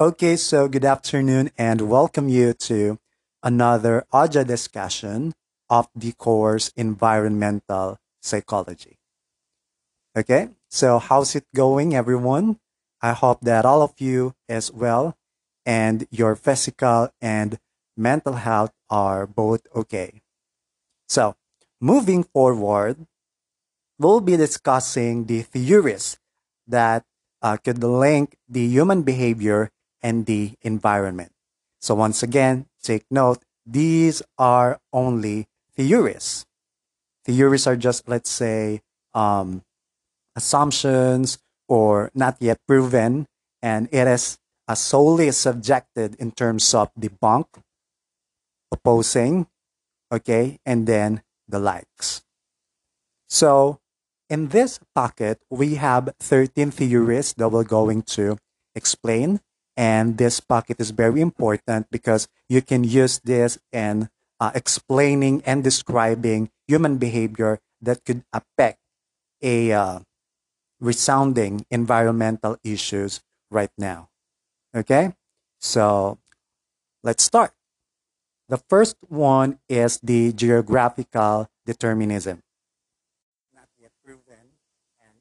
Okay, so good afternoon and welcome you to another audio discussion of the course Environmental Psychology. Okay, so how's it going, everyone? I hope that all of you is well and your physical and mental health are both okay. So, moving forward, we'll be discussing the theories that uh, could link the human behavior and the environment. So, once again, take note these are only theories. Theories are just, let's say, um, assumptions or not yet proven, and it is uh, solely subjected in terms of debunk, opposing, okay, and then the likes. So, in this pocket, we have 13 theories that we're going to explain. And this pocket is very important because you can use this in uh, explaining and describing human behavior that could affect a uh, resounding environmental issues right now. Okay? So let's start. The first one is the geographical determinism. Not yet proven. And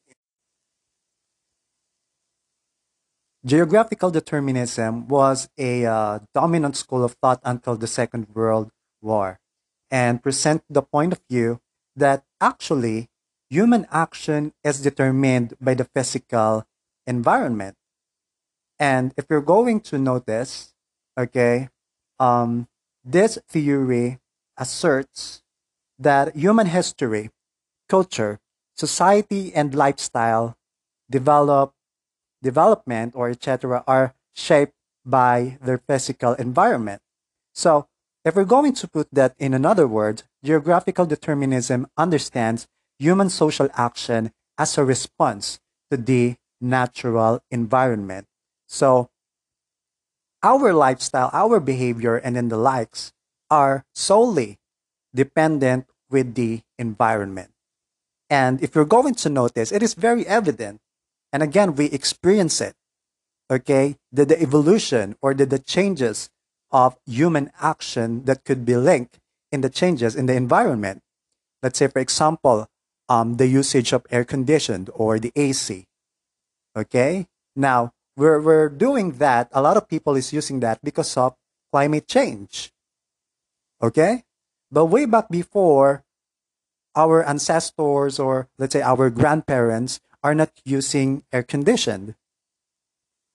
Geographical determinism was a uh, dominant school of thought until the Second World War and present the point of view that actually human action is determined by the physical environment. And if you're going to notice, okay, um, this theory asserts that human history, culture, society, and lifestyle develop development or etc. are shaped by their physical environment. So, if we're going to put that in another word, geographical determinism understands human social action as a response to the natural environment. So, our lifestyle, our behavior, and then the likes are solely dependent with the environment. And if you're going to notice, it is very evident and again, we experience it. Okay? The, the evolution or the, the changes of human action that could be linked in the changes in the environment. Let's say, for example, um, the usage of air conditioned or the AC. Okay? Now, we're, we're doing that. A lot of people is using that because of climate change. Okay? But way back before, our ancestors or let's say our grandparents are not using air conditioned.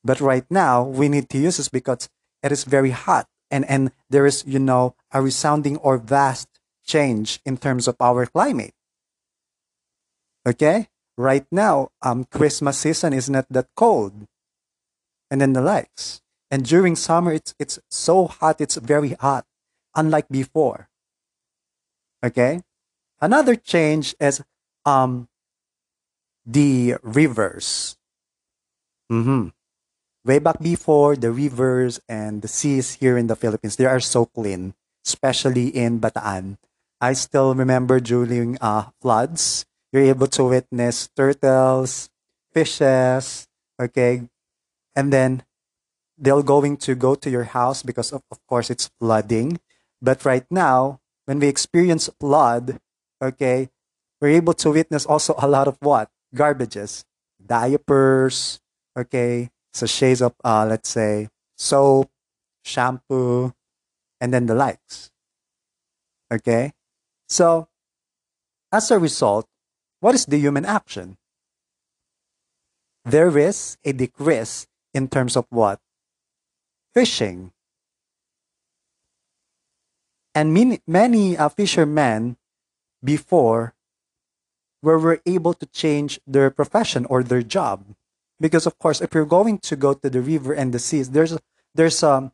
But right now, we need to use this because it is very hot and, and there is, you know, a resounding or vast change in terms of our climate. Okay? Right now, um, Christmas season is not that cold. And then the likes. And during summer, it's, it's so hot, it's very hot, unlike before. Okay? Another change is um, the rivers. Mm-hmm. Way back before, the rivers and the seas here in the Philippines, they are so clean, especially in Bataan. I still remember during uh, floods, you're able to witness turtles, fishes, okay, and then they're going to go to your house because of, of course it's flooding. But right now, when we experience flood, okay, we're able to witness also a lot of what? Garbages, diapers, okay, sachets of, uh, let's say, soap, shampoo, and then the likes. Okay? So, as a result, what is the human action? There is a decrease in terms of what? Fishing. And many, many uh, fishermen before where we're able to change their profession or their job. Because of course, if you're going to go to the river and the seas, there's there's um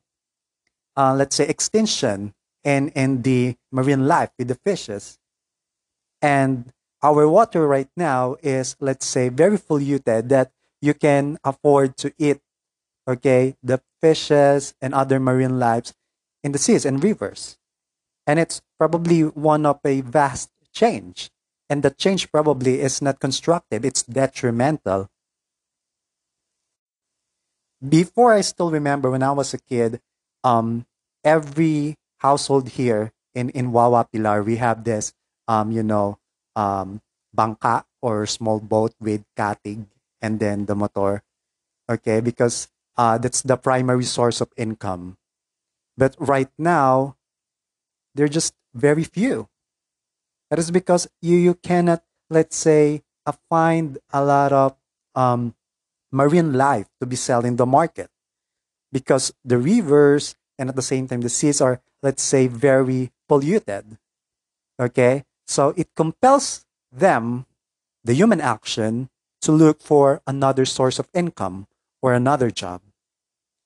uh, let's say extinction in in the marine life with the fishes, and our water right now is let's say very polluted that you can afford to eat okay the fishes and other marine lives in the seas and rivers. And it's probably one of a vast change and the change probably is not constructive, it's detrimental. before I still remember when I was a kid, um, every household here in in Wawa Pilar, we have this, um, you know, um, bangka or small boat with katig and then the motor. Okay, because uh, that's the primary source of income. But right now, they're just very few. That is because you you cannot, let's say, uh, find a lot of um, marine life to be sold in the market because the rivers and at the same time the seas are, let's say, very polluted. Okay, so it compels them, the human action, to look for another source of income or another job.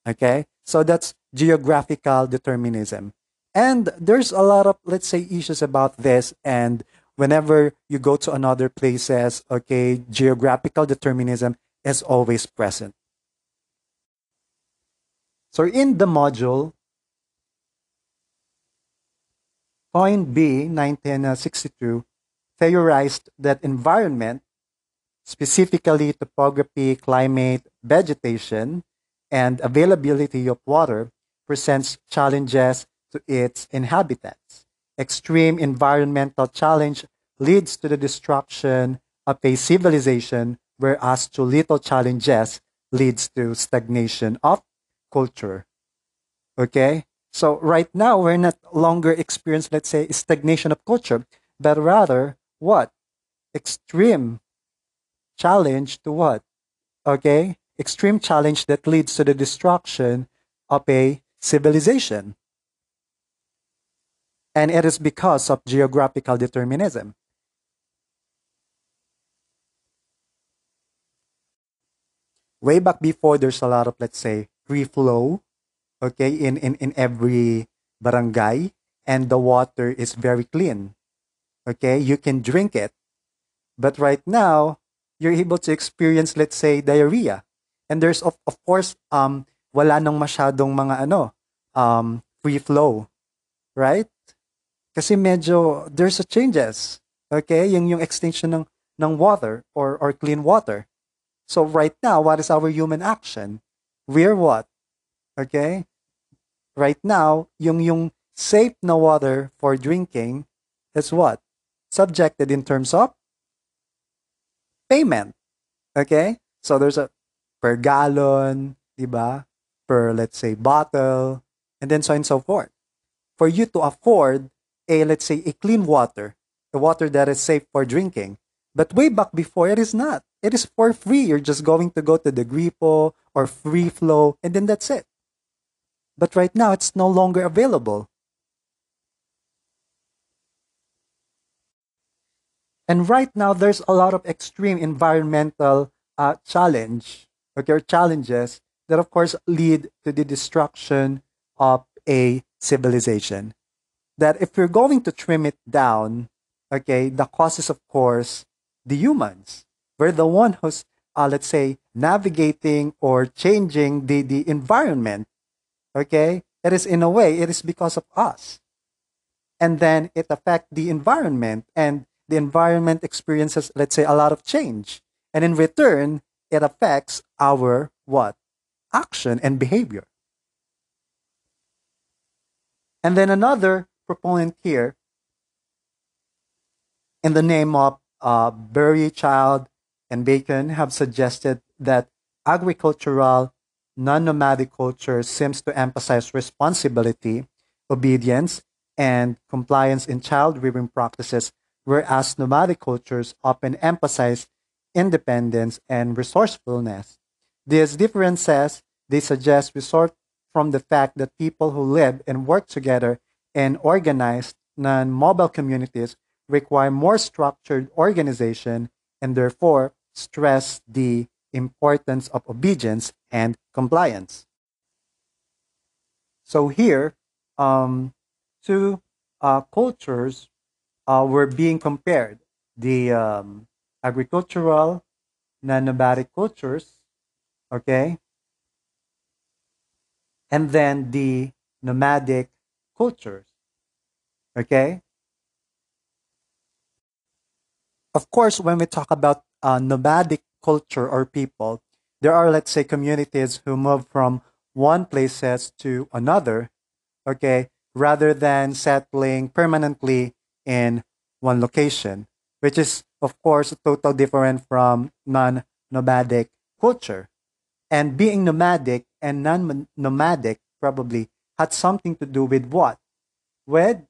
Okay, so that's geographical determinism. And there's a lot of, let's say, issues about this. And whenever you go to another places, okay, geographical determinism is always present. So in the module, Toynbee, 1962, theorized that environment, specifically topography, climate, vegetation, and availability of water, presents challenges to its inhabitants. Extreme environmental challenge leads to the destruction of a civilization, whereas too little challenges leads to stagnation of culture. Okay? So right now we're not longer experiencing, let's say, stagnation of culture, but rather what? Extreme challenge to what? Okay? Extreme challenge that leads to the destruction of a civilization. And it is because of geographical determinism. Way back before, there's a lot of, let's say, free flow, okay, in, in, in every barangay, and the water is very clean. Okay, you can drink it. But right now, you're able to experience, let's say, diarrhea. And there's, of, of course, um, wala nang masyadong mga ano, um, free flow. Right? Kasi medyo there's a changes. Okay? Yung yung extinction ng ng water or or clean water. So right now, what is our human action? We're what? Okay? Right now, yung yung safe na water for drinking is what? Subjected in terms of payment. Okay? So there's a per gallon, di? Per let's say bottle, and then so on and so forth. For you to afford a let's say a clean water, a water that is safe for drinking. But way back before, it is not. It is for free. You're just going to go to the Gripo or Free Flow, and then that's it. But right now, it's no longer available. And right now, there's a lot of extreme environmental uh, challenge, okay, or challenges that, of course, lead to the destruction of a civilization that if we're going to trim it down, okay, the cause is, of course, the humans. We're the one who's, uh, let's say, navigating or changing the, the environment, okay? It is, in a way, it is because of us. And then it affects the environment, and the environment experiences, let's say, a lot of change. And in return, it affects our what? Action and behavior. And then another proponent here, in the name of uh, Barry, Child, and Bacon, have suggested that agricultural non-nomadic culture seems to emphasize responsibility, obedience, and compliance in child rearing practices, whereas nomadic cultures often emphasize independence and resourcefulness. These differences, they suggest, result from the fact that people who live and work together and organized non-mobile communities require more structured organization and therefore stress the importance of obedience and compliance. So here, um, two uh, cultures uh, were being compared. The um, agricultural, non-nomadic cultures, okay, and then the nomadic cultures. Okay? Of course, when we talk about uh, nomadic culture or people, there are, let's say, communities who move from one places to another, okay, rather than settling permanently in one location, which is, of course, total different from non-nomadic culture. And being nomadic and non-nomadic probably had something to do with what? With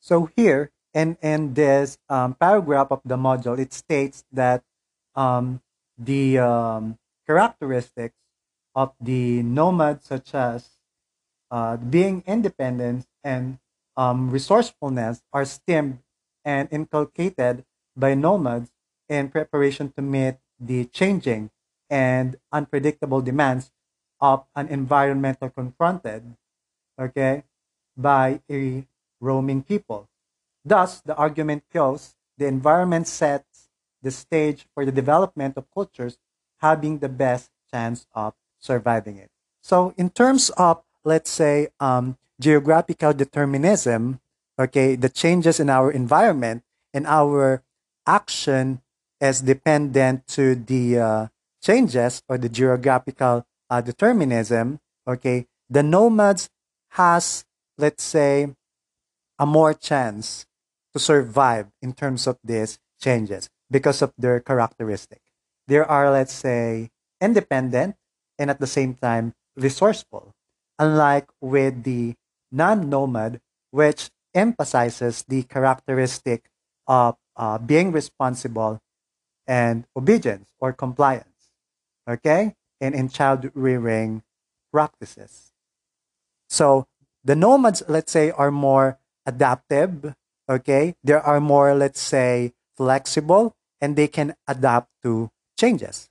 so here in in this um, paragraph of the module, it states that um, the um, characteristics of the nomad, such as uh, being independent and um, resourcefulness, are stemmed and inculcated by nomads in preparation to meet the changing and unpredictable demands of an environmental confronted, okay, by a roaming people. Thus, the argument goes the environment sets the stage for the development of cultures having the best chance of surviving it. So, in terms of, let's say, um, geographical determinism, okay, the changes in our environment and our action is dependent to the uh, changes or the geographical uh, determinism, okay, the nomads has, let's say, a more chance to survive in terms of these changes because of their characteristic. They are, let's say, independent and at the same time resourceful, unlike with the non nomad, which emphasizes the characteristic of uh, being responsible and obedience or compliance. Okay? And in child rearing practices. So the nomads, let's say, are more adaptive. Okay? They are more, let's say, flexible and they can adapt to changes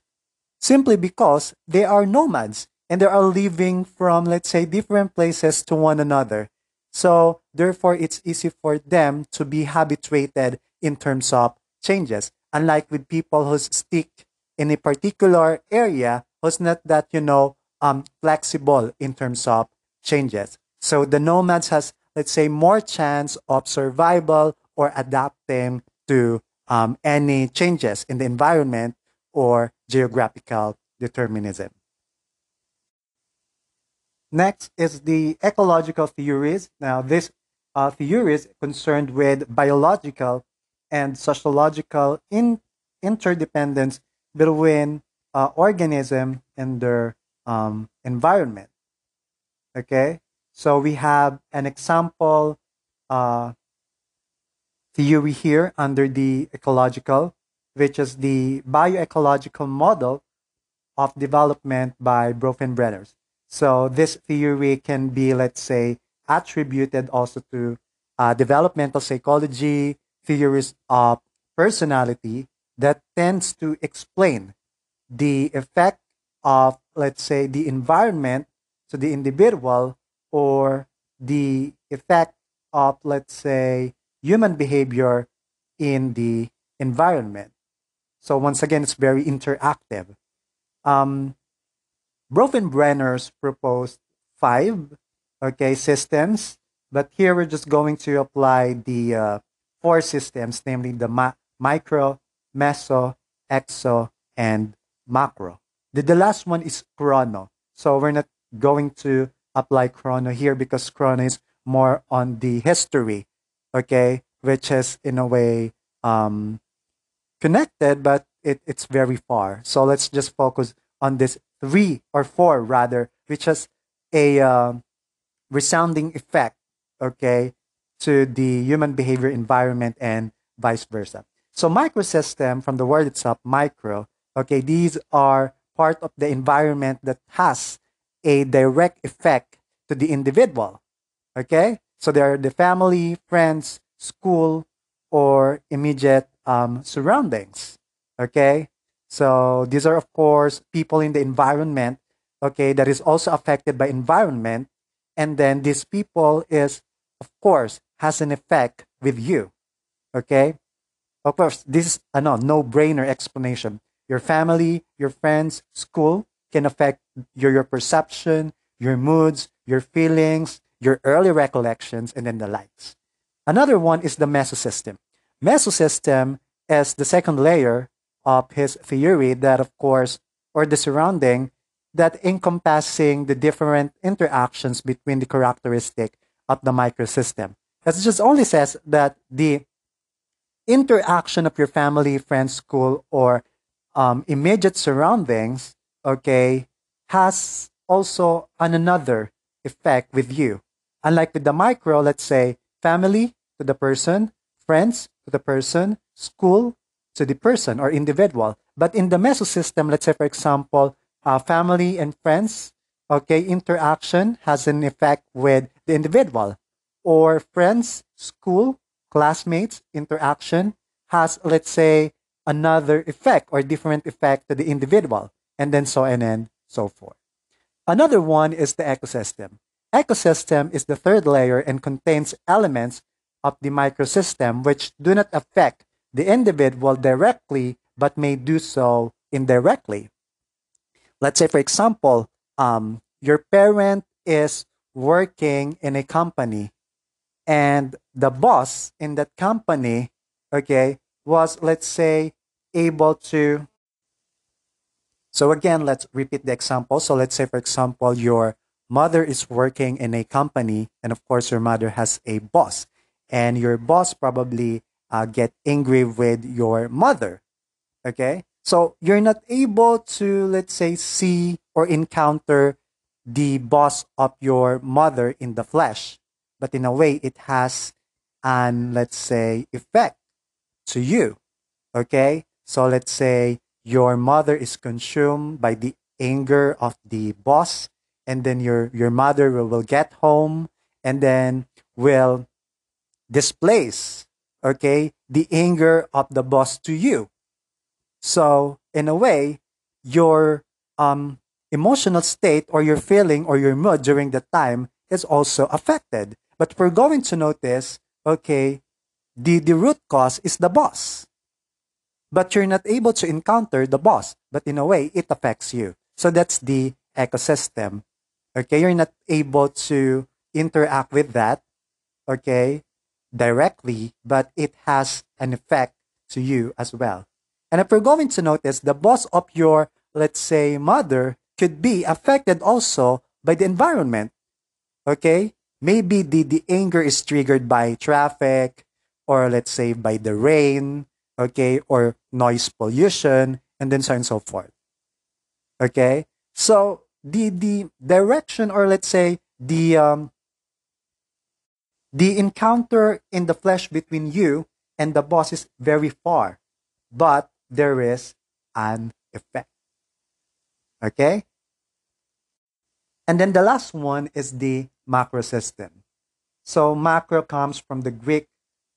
simply because they are nomads and they are living from, let's say, different places to one another. So, therefore, it's easy for them to be habituated in terms of changes. Unlike with people who stick in a particular area, was not that, you know, um, flexible in terms of changes. So the nomads has, let's say, more chance of survival or adapting to um, any changes in the environment or geographical determinism. Next is the ecological theories. Now, this uh, theories concerned with biological and sociological in, interdependence between uh, organism and their um, environment. Okay, so we have an example uh, theory here under the ecological, which is the bioecological model of development by Bronfenbrenner. So this theory can be, let's say, attributed also to uh, developmental psychology, theories of personality that tends to explain the effect of, let's say, the environment to the individual or the effect of, let's say, human behavior in the environment. So once again, it's very interactive. Um, proposed five okay systems, but here we're just going to apply the uh, four systems, namely the ma- micro, meso, exo, and macro. The, the last one is chrono. So we're not going to apply chrono here because chrono is more on the history, okay, which is in a way um, connected, but it, it's very far. So let's just focus on this three or four rather, which has a uh, resounding effect, okay, to the human behavior environment and vice versa. So microsystem from the word itself, micro, okay, these are part of the environment that has a direct effect to the individual. Okay? So they are the family, friends, school, or immediate um, surroundings. Okay? So these are, of course, people in the environment, okay, that is also affected by environment. And then these people is, of course, has an effect with you. Okay? Of course, this is a no, no-brainer explanation. Your family, your friends, school can affect your, your perception, your moods, your feelings, your early recollections, and then the likes. Another one is the mesosystem. Mesosystem is the second layer of his theory that, of course, or the surrounding that encompassing the different interactions between the characteristic of the microsystem. As It just only says that the interaction of your family, friends, school, or um, immediate surroundings, okay, has also an another effect with you. Unlike with the micro, let's say family to the person, friends to the person, school to the person or individual. But in the mesosystem, let's say, for example, uh, family and friends, okay, interaction has an effect with the individual. Or friends, school, classmates, interaction has, let's say, another effect or different effect to the individual, and then so on and so forth. Another one is the exosystem. Exosystem is the third layer and contains elements of the microsystem which do not affect the individual directly but may do so indirectly. Let's say, for example, um, your parent is working in a company and the boss in that company, okay, was, let's say, able to. So, again, let's repeat the example. So, let's say, for example, your mother is working in a company, and of course, your mother has a boss, and your boss probably uh, get angry with your mother. Okay, so you're not able to, let's say, see or encounter the boss of your mother in the flesh, but in a way, it has an, let's say, effect to you. Okay, so let's say your mother is consumed by the anger of the boss, and then your your mother will, will get home and then will displace okay, the anger of the boss to you. So, in a way, your um, emotional state or your feeling or your mood during the time is also affected. But we're going to notice, okay, the, the root cause is the boss. But you're not able to encounter the boss, but in a way, it affects you. So that's the exosystem. Okay, you're not able to interact with that. Okay, directly, but it has an effect to you as well. And if we're going to notice, the boss of your, let's say, mother could be affected also by the environment. Okay? Maybe the, the anger is triggered by traffic, or let's say by the rain, okay, or noise pollution, and then so on and so forth. Okay? So the the direction, or let's say the um, the encounter in the flesh between you and the boss is very far, but there is an effect. Okay? And then the last one is the macro system. So macro comes from the Greek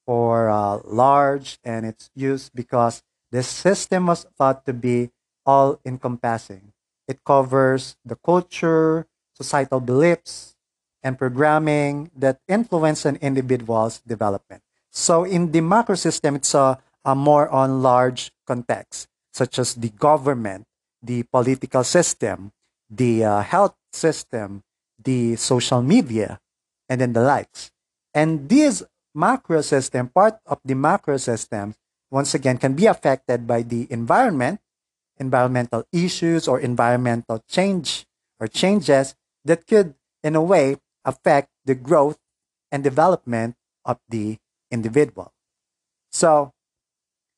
for uh, large, and it's used because the system was thought to be all encompassing. It covers the culture, societal beliefs, and programming that influence an individual's development. So in the macro system, it's a, a more on large context, such as the government, the political system, the uh, health system, the social media, and then the likes. And this macro system, part of the macro system, once again, can be affected by the environment, environmental issues, or environmental change or changes that could, in a way, affect the growth and development of the individual. So,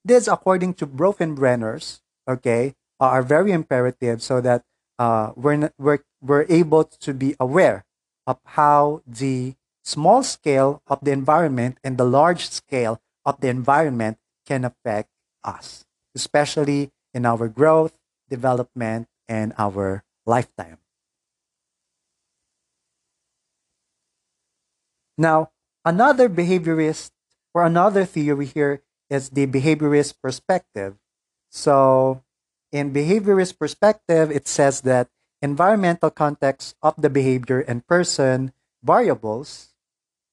this, according to Bronfenbrenner's, okay, are very imperative so that uh, we're, we're, we're able to be aware of how the small scale of the environment and the large scale of the environment can affect us, especially in our growth, development, and our lifetime. Now, another behaviorist or another theory here is the behaviorist perspective. So, in behaviorist perspective, it says that environmental context of the behavior and person variables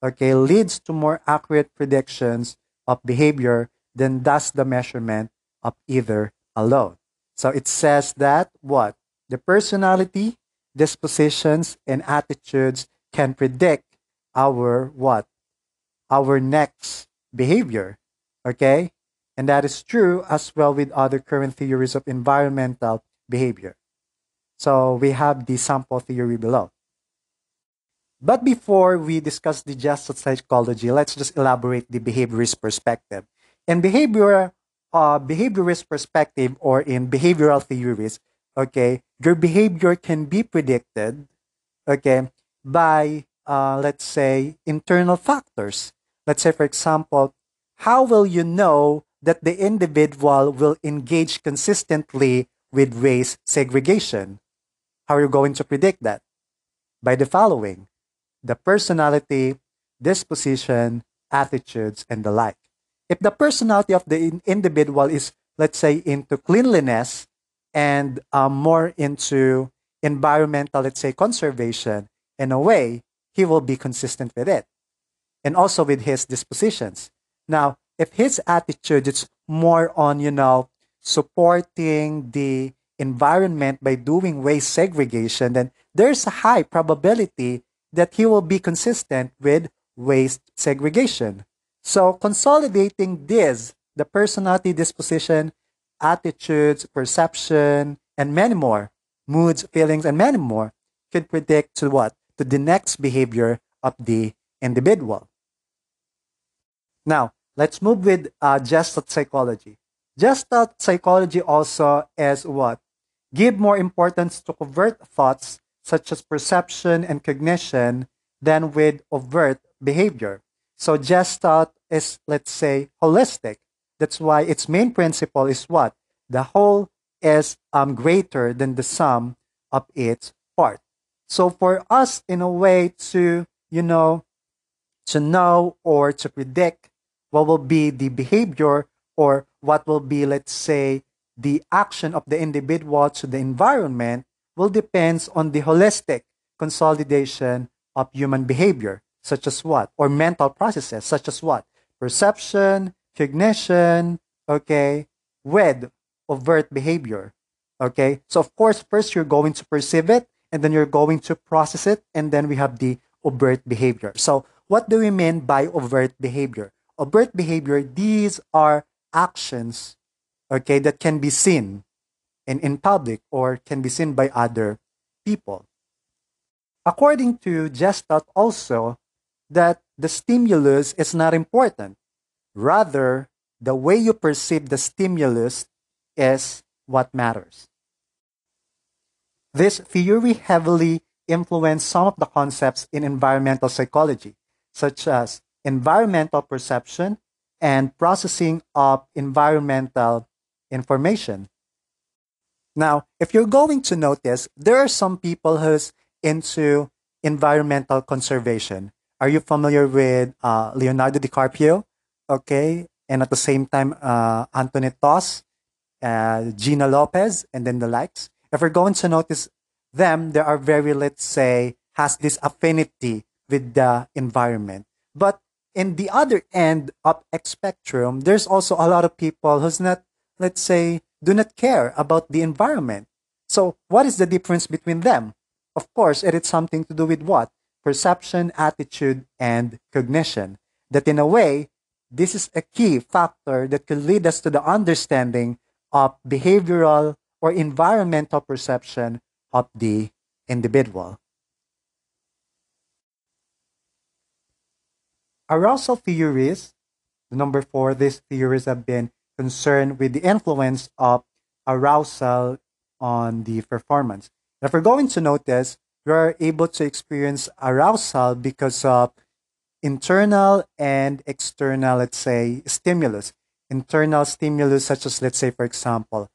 okay leads to more accurate predictions of behavior than does the measurement of either alone. So it says that what? The personality, dispositions, and attitudes can predict our what? Our next behavior. Okay? And that is true as well with other current theories of environmental behavior. So we have the sample theory below. But before we discuss the gestalt psychology, let's just elaborate the behaviorist perspective. In behavior, uh, behaviorist perspective or in behavioral theories, okay, your behavior can be predicted, okay, by uh, let's say internal factors. Let's say, for example, how will you know that the individual will engage consistently with waste segregation? How are you going to predict that? By the following the personality, disposition, attitudes, and the like. If the personality of the individual is, let's say, into cleanliness and um, more into environmental, let's say, conservation, in a way, he will be consistent with it. And also with his dispositions. Now, if his attitude is more on, you know, supporting the environment by doing waste segregation, then there's a high probability that he will be consistent with waste segregation. So consolidating this, the personality, disposition, attitudes, perception, and many more, moods, feelings, and many more, could predict to what? To the next behavior of the individual. Now, let's move with uh, Gestalt psychology. Gestalt psychology also is what? Give more importance to covert thoughts such as perception and cognition than with overt behavior. So Gestalt is, let's say, holistic. That's why its main principle is what? The whole is um, greater than the sum of its part. So for us, in a way, to, you know, to know or to predict what will be the behavior or what will be, let's say, the action of the individual to the environment will depend on the holistic consolidation of human behavior, such as what? Or mental processes, such as what? Perception, cognition, okay, with overt behavior. Okay, so of course, first you're going to perceive it, and then you're going to process it, and then we have the overt behavior. So, what do we mean by overt behavior? Overt behavior, these are actions, okay, that can be seen in, in public or can be seen by other people. According to Gestalt also, that the stimulus is not important. Rather, the way you perceive the stimulus is what matters. This theory heavily influenced some of the concepts in environmental psychology, such as environmental perception and processing of environmental information. Now, if you're going to notice, there are some people who's into environmental conservation. Are you familiar with uh, Leonardo DiCaprio? Okay, and at the same time, uh, Antoinette Taus, uh, Gina Lopez, and then the likes. If we're going to notice them, they are very, let's say, has this affinity with the environment. But in the other end of X spectrum, there's also a lot of people who's not, let's say, do not care about the environment. So, what is the difference between them? Of course, it is something to do with what? Perception, attitude, and cognition. That in a way, this is a key factor that could lead us to the understanding of behavioral or environmental perception of the individual. Arousal theories, the number four, these theories have been concerned with the influence of arousal on the performance. Now, if we're going to notice, we're able to experience arousal because of internal and external, let's say, stimulus. Internal stimulus, such as, let's say, for example,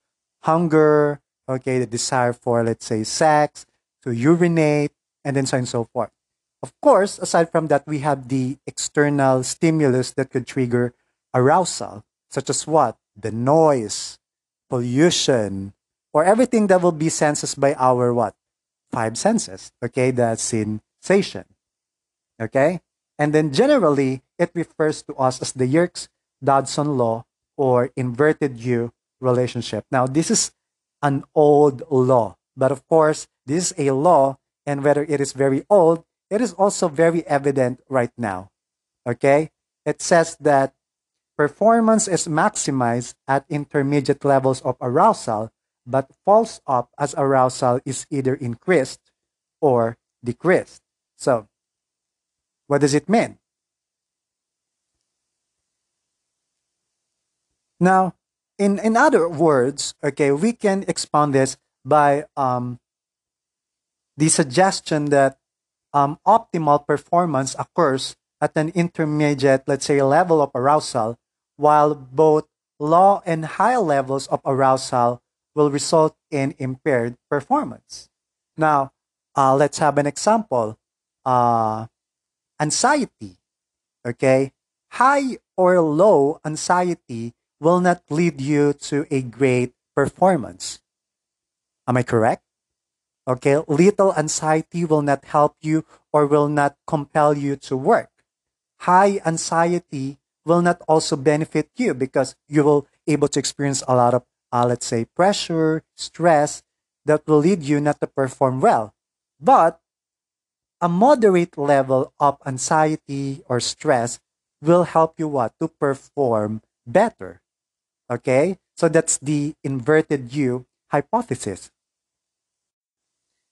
hunger, okay, the desire for, let's say, sex, to urinate, and then so on and so forth. Of course, aside from that, we have the external stimulus that could trigger arousal such as what? The noise, pollution, or everything that will be senses by our what? Five senses. Okay, the sensation. Okay? And then generally, it refers to us as the Yerkes Dodson law or inverted U relationship. Now, this is an old law, but of course, this is a law, and whether it is very old, it is also very evident right now. Okay? It says that performance is maximized at intermediate levels of arousal, but falls off as arousal is either increased or decreased. So, what does it mean? Now, in, in other words, okay, we can expand this by um, the suggestion that um, optimal performance occurs at an intermediate, let's say, level of arousal, while both low and high levels of arousal will result in impaired performance. Now, uh, let's have an example. Uh, anxiety. Okay, high or low anxiety will not lead you to a great performance. Am I correct? Okay, little anxiety will not help you or will not compel you to work. High anxiety will not also benefit you because you will able to experience a lot of uh, let's say pressure, stress that will lead you not to perform well. But a moderate level of anxiety or stress will help you what to perform better. Okay? So that's the inverted U hypothesis.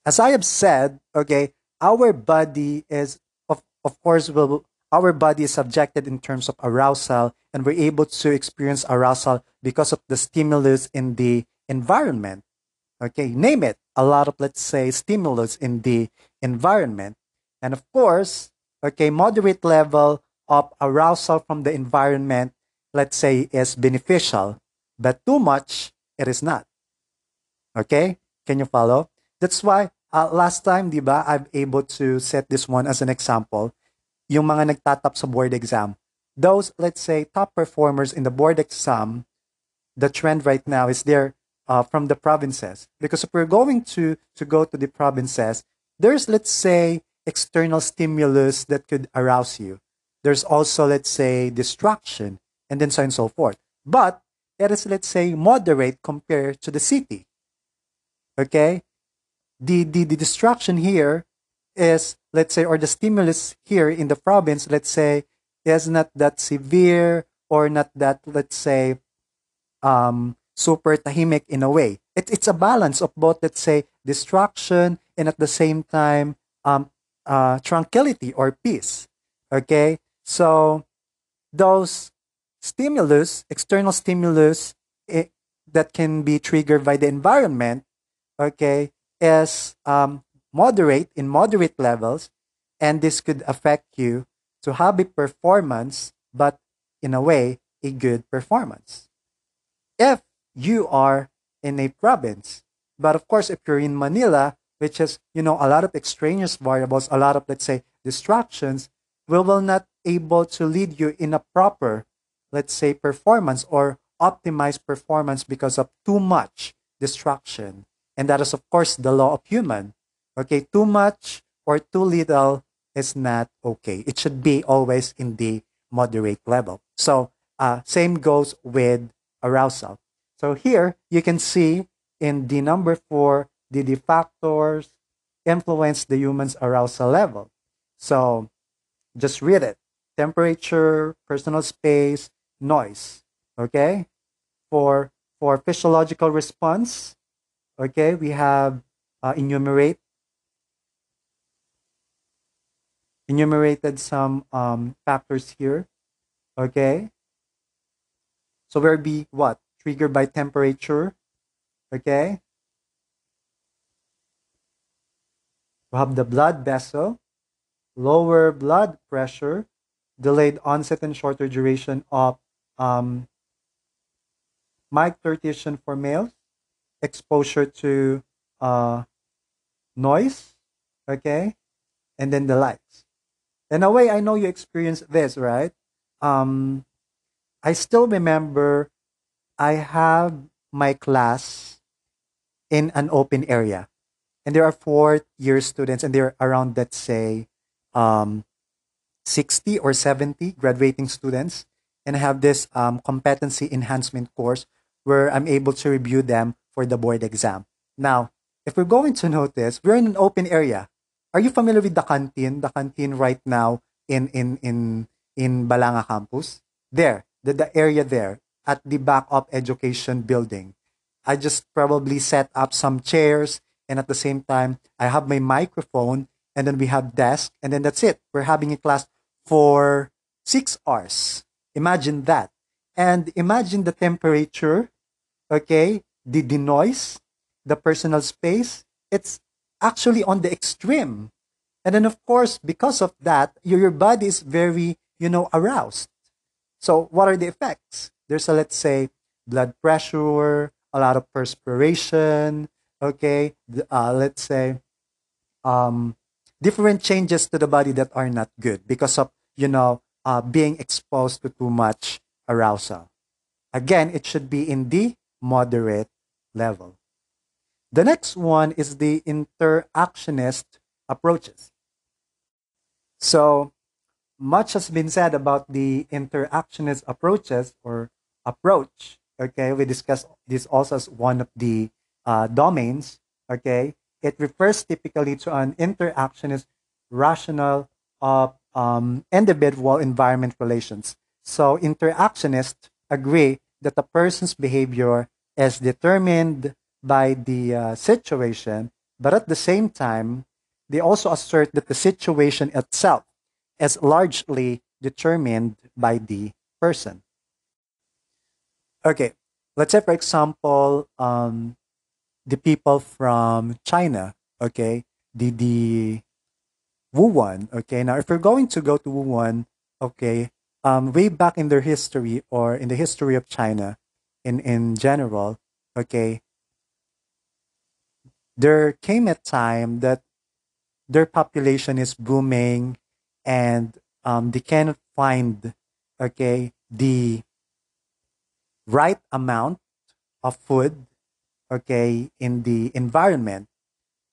As I have said, okay, our body is of of course will our body is subjected in terms of arousal and we're able to experience arousal because of the stimulus in the environment. Okay, name it. A lot of let's say stimulus in the environment. And of course, okay, moderate level of arousal from the environment, let's say, is beneficial, but too much, it is not. Okay? Can you follow? That's why uh, last time, di ba, I'm able to set this one as an example. Yung mga nagtatap sa board exam. Those, let's say, top performers in the board exam, the trend right now is they're uh, from the provinces. Because if we're going to, to go to the provinces, there's, let's say, external stimulus that could arouse you. There's also, let's say, distraction, and then so on and so forth. But it is, let's say, moderate compared to the city. Okay? The, the, the distraction here is, let's say, or the stimulus here in the province, let's say, is not that severe or not that, let's say, um, super tahimik in a way. It, it's a balance of both, let's say, distraction and at the same time, um, uh, tranquility or peace. Okay? So, those stimulus, external stimulus it, that can be triggered by the environment, okay, is um, moderate in moderate levels, and this could affect you to have a performance, but in a way, a good performance. If you are in a province, but of course, if you're in Manila, which is you know a lot of extraneous variables, a lot of let's say distractions, we will not able to lead you in a proper, let's say, performance or optimized performance because of too much distraction and that is, of course, the law of human. Okay, too much or too little is not okay. It should be always in the moderate level. So, uh, same goes with arousal. So here you can see in the number four, the, the factors influence the human's arousal level. So just read it. Temperature, personal space, noise. Okay? For for physiological response, Okay, we have uh, enumerate enumerated some um, factors here. Okay, so we'll be what triggered by temperature. Okay, we have the blood vessel, lower blood pressure, delayed onset and shorter duration of um, for males, exposure to uh, noise, okay, and then the lights. In a way, I know you experienced this, right? Um, I still remember I have my class in an open area, and there are four year students, and they're around, let's say, um, 60 or 70 graduating students, and I have this um, competency enhancement course where I'm able to review them for the board exam. Now, if we're going to notice, we're in an open area. Are you familiar with the canteen? The canteen right now in in in in Balanga campus? There, the, the area there at the back of education building. I just probably set up some chairs and at the same time I have my microphone and then we have desk and then that's it. We're having a class for six hours. Imagine that. And imagine the temperature, okay, the, the noise, the personal space. It's actually on the extreme. And then, of course, because of that, your, your body is very, you know, aroused. So, what are the effects? There's a, let's say, blood pressure, a lot of perspiration, okay, uh, let's say, um, different changes to the body that are not good because of, you know, uh, being exposed to too much arousal. Again, it should be in the moderate level. The next one is the interactionist approaches. So, much has been said about the interactionist approaches or approach. Okay, we discussed this also as one of the uh, domains. Okay, it refers typically to an interactionist rational of um, individual environment relations. So, interactionists agree that a person's behavior is determined by the uh, situation, but at the same time, they also assert that the situation itself is largely determined by the person. Okay, let's say, for example, um, the people from China, okay, the, the Wuhan, okay. Now, if we're going to go to Wuhan, okay, um, way back in their history or in the history of China in, in general, okay, there came a time that their population is booming and um, they cannot find okay the right amount of food okay in the environment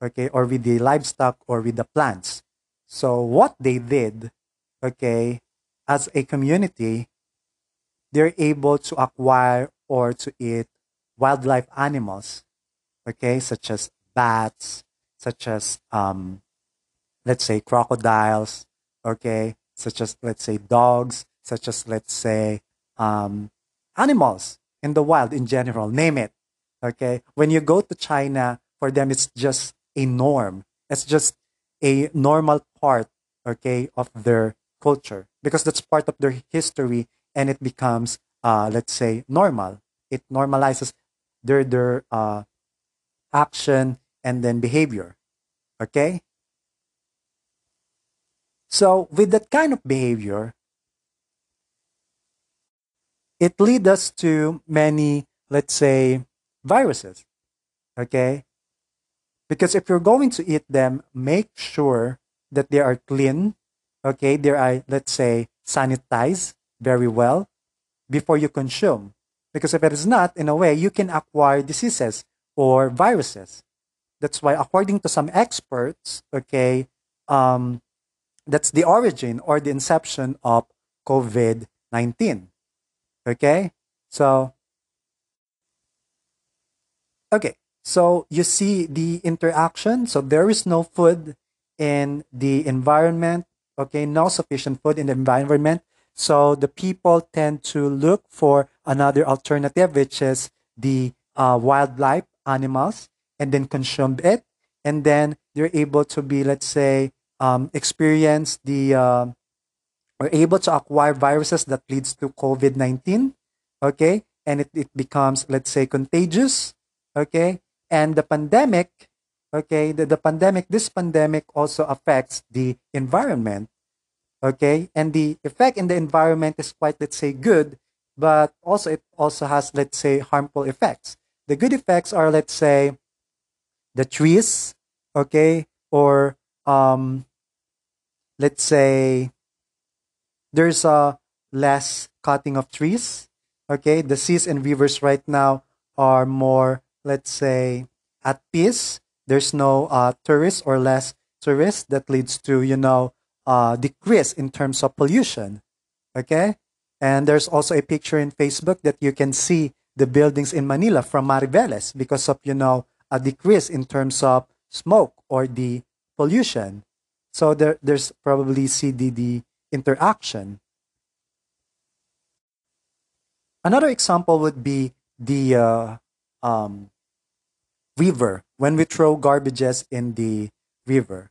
okay or with the livestock or with the plants. So what they did okay as a community they're able to acquire or to eat wildlife animals okay such as bats such as um, let's say crocodiles, okay, such as let's say dogs, such as let's say um, animals in the wild in general, name it. Okay, when you go to China, for them it's just a norm. It's just a normal part, okay, of their culture because that's part of their history, and it becomes, uh, let's say, normal. It normalizes their their uh, action and then behavior. Okay, so, with that kind of behavior, it leads us to many, let's say, viruses. Okay? Because if you're going to eat them, make sure that they are clean. Okay? They are, let's say, sanitized very well before you consume. Because if it is not, in a way, you can acquire diseases or viruses. That's why, according to some experts, okay, um, that's the origin or the inception of COVID 19. Okay? So, okay. So you see the interaction. So there is no food in the environment. Okay, no sufficient food in the environment. So the people tend to look for another alternative, which is the uh, wildlife animals, and then consume it. And then they're able to be, let's say, um, experience the uh, are able to acquire viruses that leads to COVID-19, okay? And it, it becomes, let's say, contagious, okay? And the pandemic, okay, the, the pandemic, this pandemic also affects the environment, okay? And the effect in the environment is quite, let's say, good, but also it also has, let's say, harmful effects. The good effects are, let's say, the trees, okay, or um, let's say there's a less cutting of trees. Okay, the seas and rivers right now are more, let's say, at peace. There's no uh, tourists or less tourists that leads to you know uh, decrease in terms of pollution. Okay, and there's also a picture in Facebook that you can see the buildings in Manila from Mariveles because of you know a decrease in terms of smoke or the pollution. So there, there's probably CDD interaction. Another example would be the uh, um, river when we throw garbages in the river.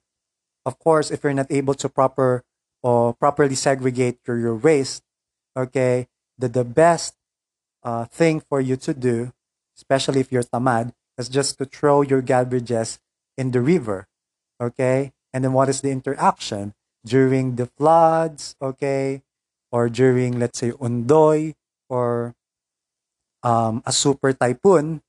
Of course, if you're not able to proper or properly segregate your, your waste, okay, the, the best uh, thing for you to do, especially if you're tamad, is just to throw your garbages in the river, okay? And then what is the interaction? During the floods, okay, or during let's say Ondoy or um, a super typhoon,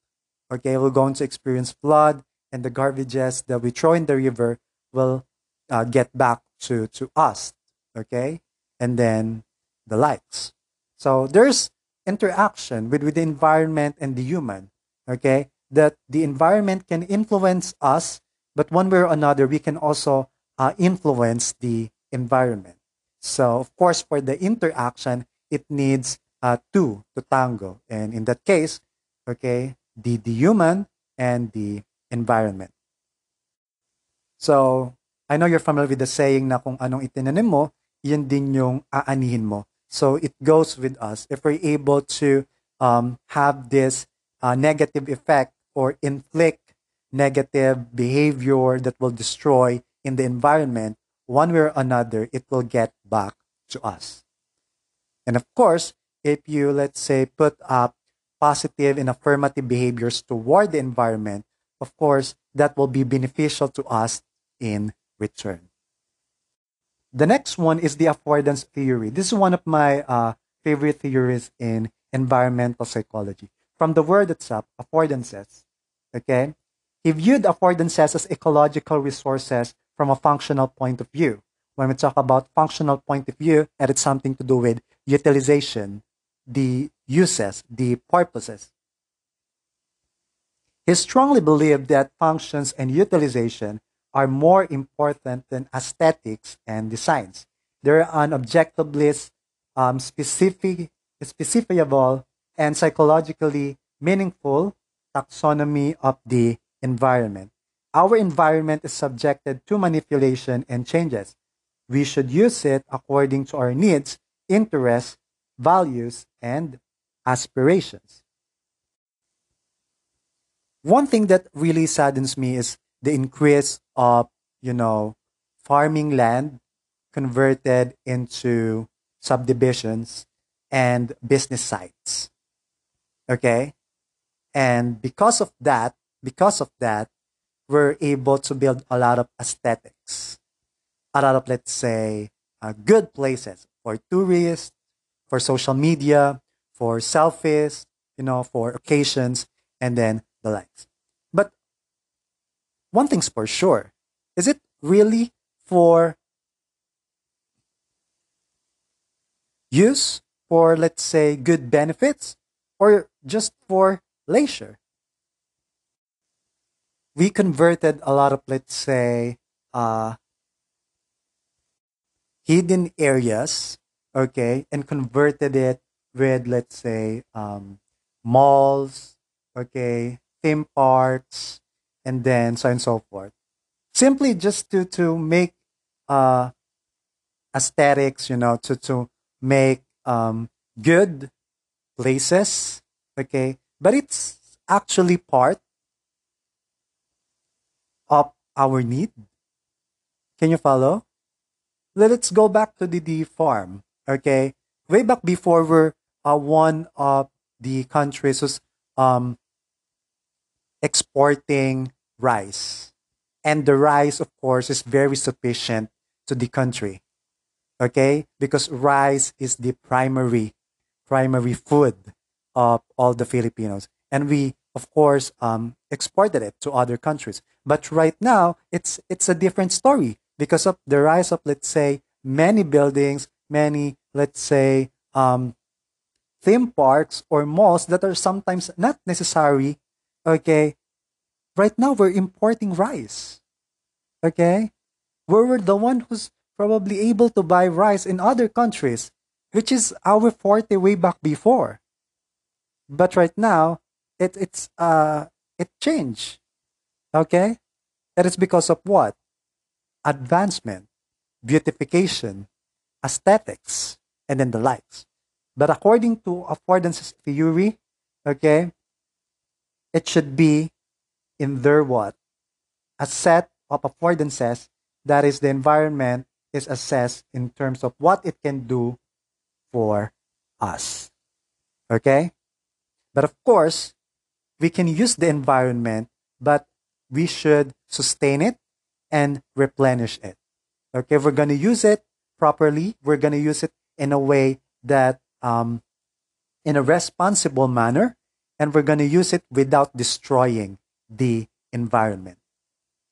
okay, we're going to experience flood, and the garbages that we throw in the river will uh, get back to to us, okay, and then the likes. So there's interaction with, with the environment and the human, okay, that the environment can influence us, but one way or another, we can also uh, influence the environment. So, of course, for the interaction, it needs uh, two to tango. And in that case, okay, the, the human and the environment. So, I know you're familiar with the saying na kung anong itinanim mo, yun din yung aanihin mo. So, it goes with us. If we're able to um, have this uh, negative effect or inflict negative behavior that will destroy in the environment, one way or another, it will get back to us. And of course, if you, let's say, put up positive and affirmative behaviors toward the environment, of course, that will be beneficial to us in return. The next one is the affordance theory. This is one of my uh, favorite theories in environmental psychology. From the word itself, affordances, okay? He viewed affordances as ecological resources from a functional point of view. When we talk about functional point of view, it is something to do with utilization, the uses, the purposes. He strongly believed that functions and utilization are more important than aesthetics and designs. They're an objectively um, specific, specifiable and psychologically meaningful taxonomy of the environment. Our environment is subjected to manipulation and changes. We should use it according to our needs, interests, values, and aspirations. One thing that really saddens me is the increase of, you know, farming land converted into subdivisions and business sites. Okay? And because of that, because of that, we're able to build a lot of aesthetics, a lot of, let's say, uh, good places for tourists, for social media, for selfies, you know, for occasions, and then the likes. One thing's for sure is it really for use for, let's say, good benefits or just for leisure? We converted a lot of, let's say, uh, hidden areas okay, and converted it with, let's say, um, malls, okay, theme parks, and then so and so forth. Simply just to, to make uh, aesthetics, you know, to, to make um, good places, okay, but it's actually part of our need. Can you follow? Let's go back to the, the farm. Okay, way back before we're uh, one of the countries um, exporting rice, and the rice, of course, is very sufficient to the country. Okay, because rice is the primary primary food of all the Filipinos, and we, of course, um, exported it to other countries. But right now, it's it's a different story because of the rise of, let's say, many buildings, many, let's say, um, theme parks or malls that are sometimes not necessary. Okay. Right now, we're importing rice. Okay. We're the one who's probably able to buy rice in other countries, which is our forte way back before. But right now, it, it's, uh, it changed. Okay. That is because of what? Advancement, beautification, aesthetics, and then the likes. But according to affordances theory, okay, it should be in their what? A set of affordances that is the environment is assessed in terms of what it can do for us. Okay? But of course, we can use the environment, but we should sustain it and replenish it. Okay, we're going to use it properly. We're going to use it in a way that, um, in a responsible manner, and we're going to use it without destroying the environment.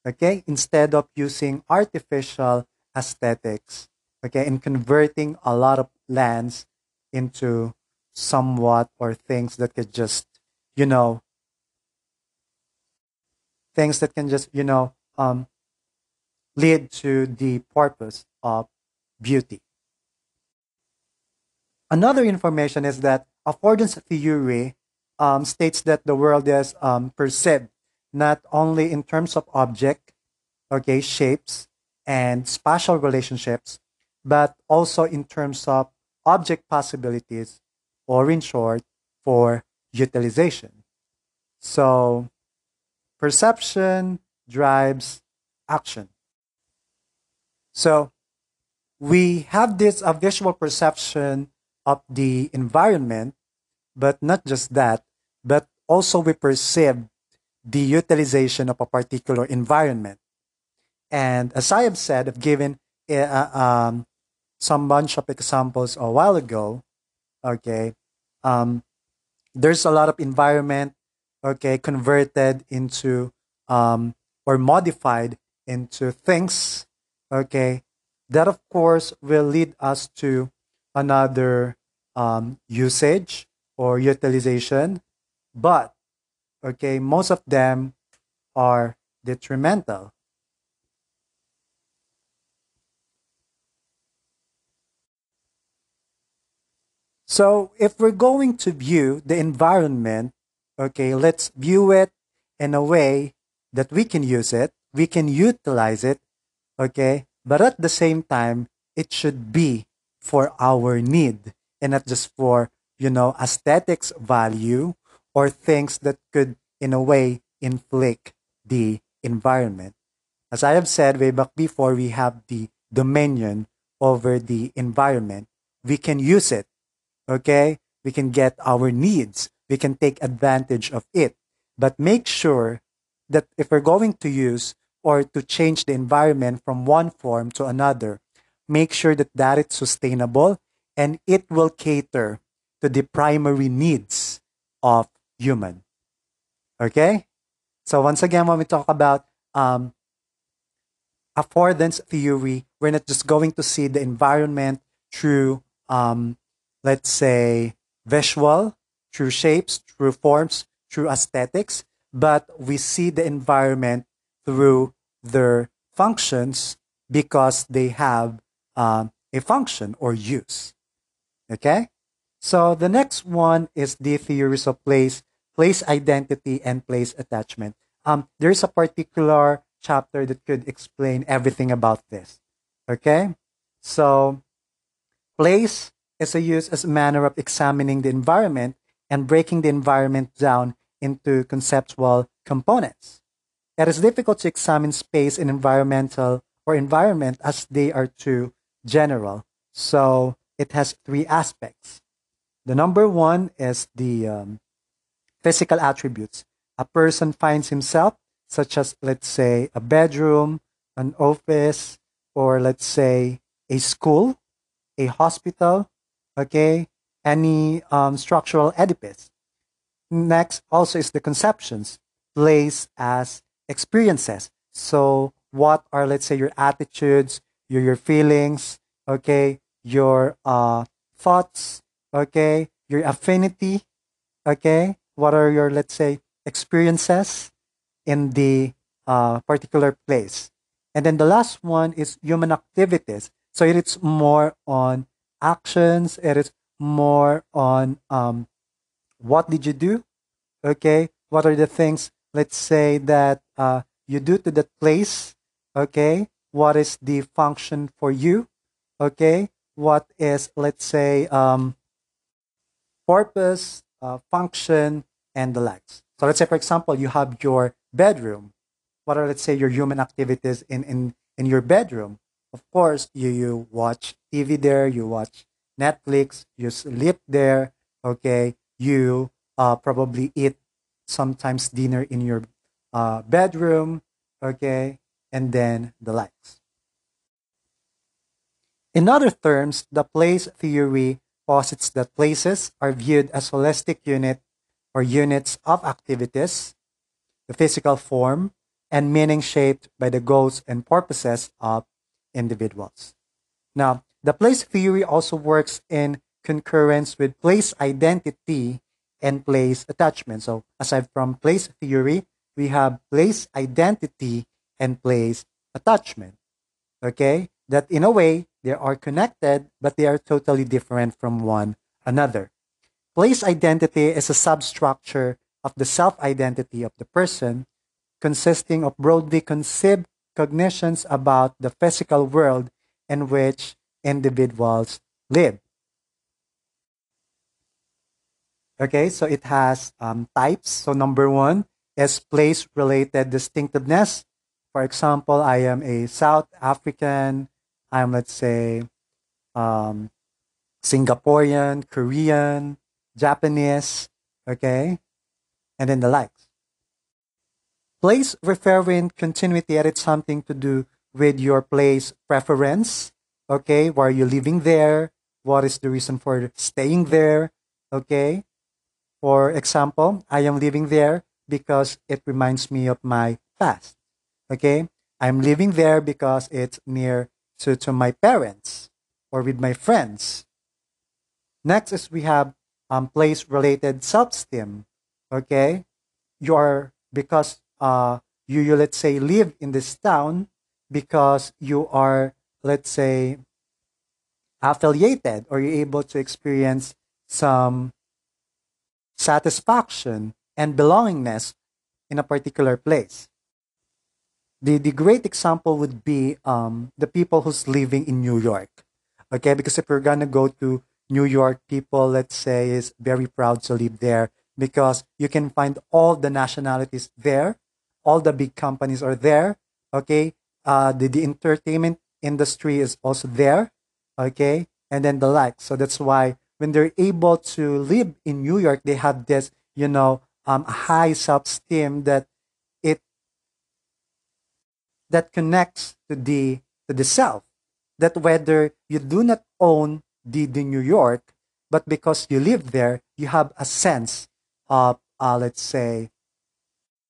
Okay, instead of using artificial aesthetics, okay, and converting a lot of lands into somewhat or things that could just, you know, things that can just, you know, um, lead to the purpose of beauty. Another information is that affordance theory um, states that the world is um, perceived not only in terms of object, okay, shapes, and spatial relationships, but also in terms of object possibilities, or in short, for utilization. So, perception drives action. So, we have this uh, visual perception of the environment, but not just that, but also we perceive the utilization of a particular environment. And as I have said, I've given uh, um, some bunch of examples a while ago. Okay, um, there's a lot of environment. Okay, converted into um, or modified into things. Okay, that of course will lead us to another um, usage or utilization, but okay, most of them are detrimental. So if we're going to view the environment, okay, let's view it in a way that we can use it, we can utilize it, okay, but at the same time, it should be for our need and not just for, you know, aesthetics value or things that could, in a way, inflict the environment. As I have said way back before, we have the dominion over the environment. We can use it Okay? We can get our needs. We can take advantage of it. But make sure that if we're going to use or to change the environment from one form to another, make sure that that is sustainable and it will cater to the primary needs of human. Okay? So once again, when we talk about um, affordance theory, we're not just going to see the environment through um, let's say, visual, through shapes, through forms, through aesthetics, but we see the environment through their functions because they have um, a function or use. Okay? So the next one is the theories of place, place identity, and place attachment. Um, there's a particular chapter that could explain everything about this. Okay? So, place is a use as a manner of examining the environment and breaking the environment down into conceptual components. It is difficult to examine space and environmental or environment as they are too general. So it has three aspects. The number one is the um, physical attributes. A person finds himself, such as, let's say, a bedroom, an office, or let's say a school, a hospital, okay, any um, structural edifice. Next, also is the conceptions, place as experiences. So, what are, let's say, your attitudes, your, your feelings, okay, your uh, thoughts, okay, your affinity, okay, what are your, let's say, experiences in the uh, particular place. And then the last one is human activities. So it's more on actions. It is more on um, what did you do? Okay, what are the things? Let's say that uh, you do to that place. Okay, what is the function for you? Okay, what is let's say um, purpose, uh, function, and the likes. So let's say, for example, you have your bedroom. What are, let's say, your human activities in, in, in your bedroom? Of course, you, you watch TV there, you watch Netflix, you sleep there, okay? You uh, probably eat sometimes dinner in your uh, bedroom, okay? And then the likes. In other terms, the place theory posits that places are viewed as holistic unit or units of activities, the physical form, and meaning shaped by the goals and purposes of individuals. Now, the place theory also works in concurrence with place identity and place attachment. So, aside from place theory, we have place identity and place attachment. Okay? That in a way, they are connected, but they are totally different from one another. Place identity is a substructure of the self identity of the person, consisting of broadly conceived cognitions about the physical world in which individuals live. Okay, so it has um, types. So, number one is place related distinctiveness. For example, I am a South African I'm, let's say, um, Singaporean, Korean, Japanese, okay, and then the likes. Place referent continuity it's something to do with your place preference, okay, why are you living there? What is the reason for staying there, okay? For example, I am living there because it reminds me of my past, okay? I'm living there because it's near to, to my parents or with my friends. Next is we have um, place related self esteem. Okay, you are because uh, you, you let's say live in this town because you are let's say affiliated or you're able to experience some satisfaction and belongingness in a particular place the the great example would be um, the people who's living in New York. Okay, because if you're gonna go to New York, people let's say is very proud to live there because you can find all the nationalities there, all the big companies are there. Okay, uh, the the entertainment industry is also there. Okay, and then the like. So that's why when they're able to live in New York, they have this you know um, high self esteem that that connects to the to the self. That whether you do not own the, the new york but because you live there you have a sense of uh, let's say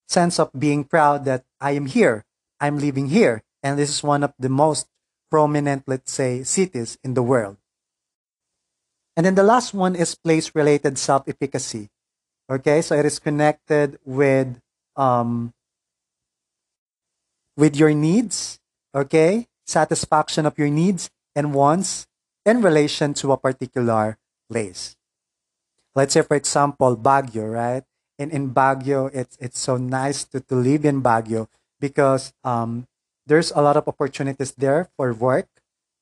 sense of being proud that i am here i'm living here and this is one of the most prominent let's say cities in the world. And then the last one is place related self efficacy okay so it is connected with um, with your needs, okay? Satisfaction of your needs and wants in relation to a particular place. Let's say, for example, Baguio, right? In, in Baguio, it's, it's so nice to, to live in Baguio because um, there's a lot of opportunities there for work,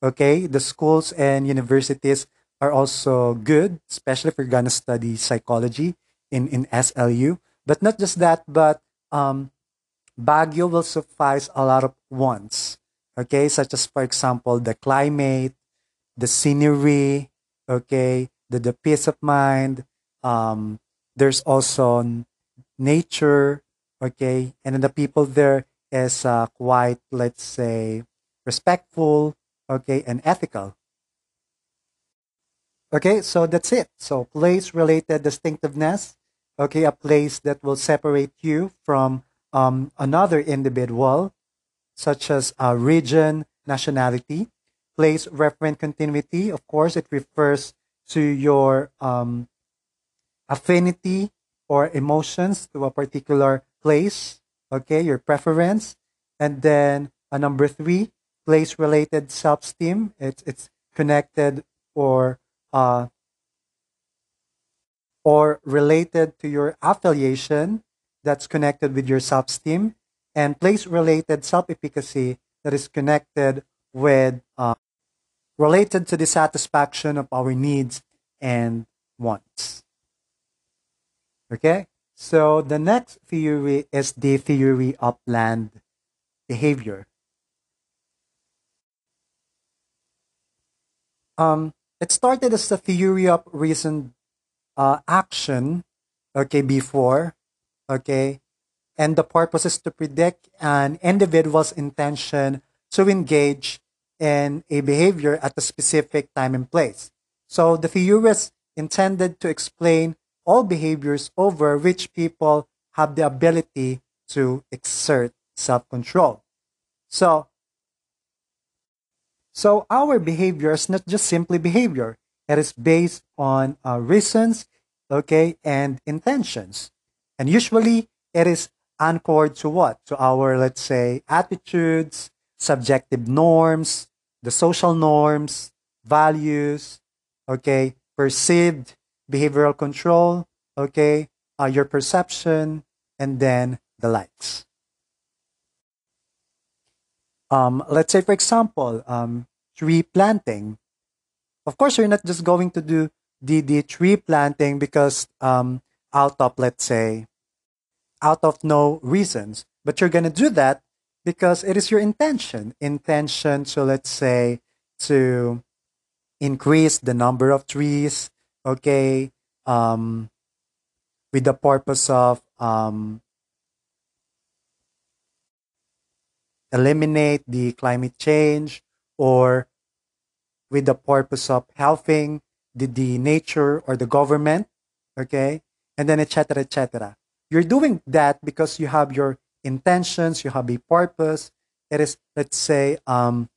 okay? The schools and universities are also good, especially if you're going to study psychology in, in SLU. But not just that, but um, Baguio will suffice a lot of wants, okay, such as, for example, the climate, the scenery, okay, the, the peace of mind. Um, there's also nature, okay, and then the people there is uh, quite, let's say, respectful, okay, and ethical. Okay, so that's it. So place related distinctiveness, okay, a place that will separate you from um, another individual, such as a region, nationality. Place referent continuity, of course, it refers to your um, affinity or emotions to a particular place, okay, your preference. And then a uh, number three, place related self esteem. It's, it's connected or uh, or related to your affiliation that's connected with your self esteem, and place related self efficacy that is connected with uh, related to the satisfaction of our needs and wants. Okay? So the next theory is the theory of planned behavior. Um, it started as the theory of reasoned uh, action, okay, before, okay, and the purpose is to predict an individual's intention to engage in a behavior at a specific time and place. So the theory is intended to explain all behaviors over which people have the ability to exert self-control. So, so our behavior is not just simply behavior. It is based on uh, reasons, okay, and intentions. And usually it is anchored to what? To our, let's say, attitudes, subjective norms, the social norms, values, okay, perceived behavioral control, okay, uh, your perception, and then the likes. Um, let's say, for example, um, tree planting. Of course, you're not just going to do the, the tree planting because um, out of, let's say, out of no reasons, but you're going to do that because it is your intention. Intention to, let's say, to increase the number of trees, okay, um, with the purpose of um, eliminate the climate change or with the purpose of helping the, the nature or the government, okay, and then etc. etc. You're doing that because you have your intentions, you have a purpose. It is, let's say, um,